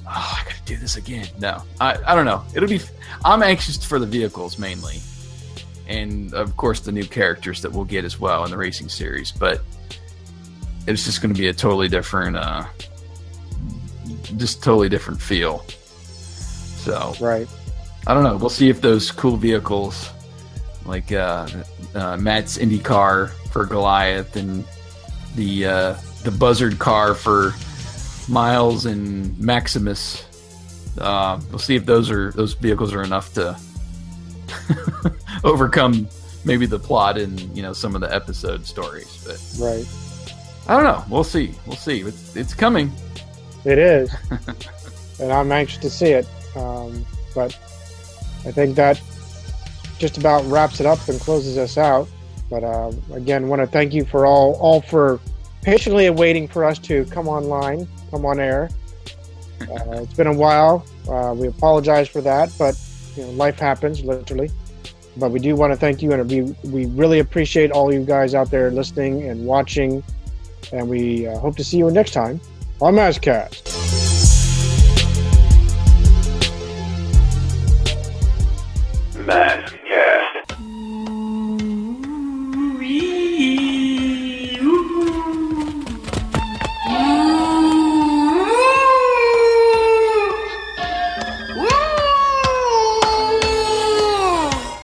Speaker 1: I gotta do this again. No, I, I don't know. It'll be. I'm anxious for the vehicles mainly, and of course the new characters that we'll get as well in the racing series. But it's just going to be a totally different, uh, just totally different feel. So
Speaker 2: right.
Speaker 1: I don't know. We'll see if those cool vehicles, like uh, uh, Matt's Indy car for Goliath and the uh, the Buzzard car for Miles and Maximus. Uh, we'll see if those are those vehicles are enough to overcome maybe the plot and you know some of the episode stories. But
Speaker 2: Right.
Speaker 1: I don't know. We'll see. We'll see. It's it's coming.
Speaker 2: It is, and I'm anxious to see it. Um, but I think that just about wraps it up and closes us out. But uh, again, want to thank you for all all for patiently waiting for us to come online, come on air. Uh, it's been a while. Uh, we apologize for that, but you know, life happens, literally. But we do want to thank you, and we we really appreciate all you guys out there listening and watching. And we uh, hope to see you next time on Mazcast.
Speaker 14: Maskcast.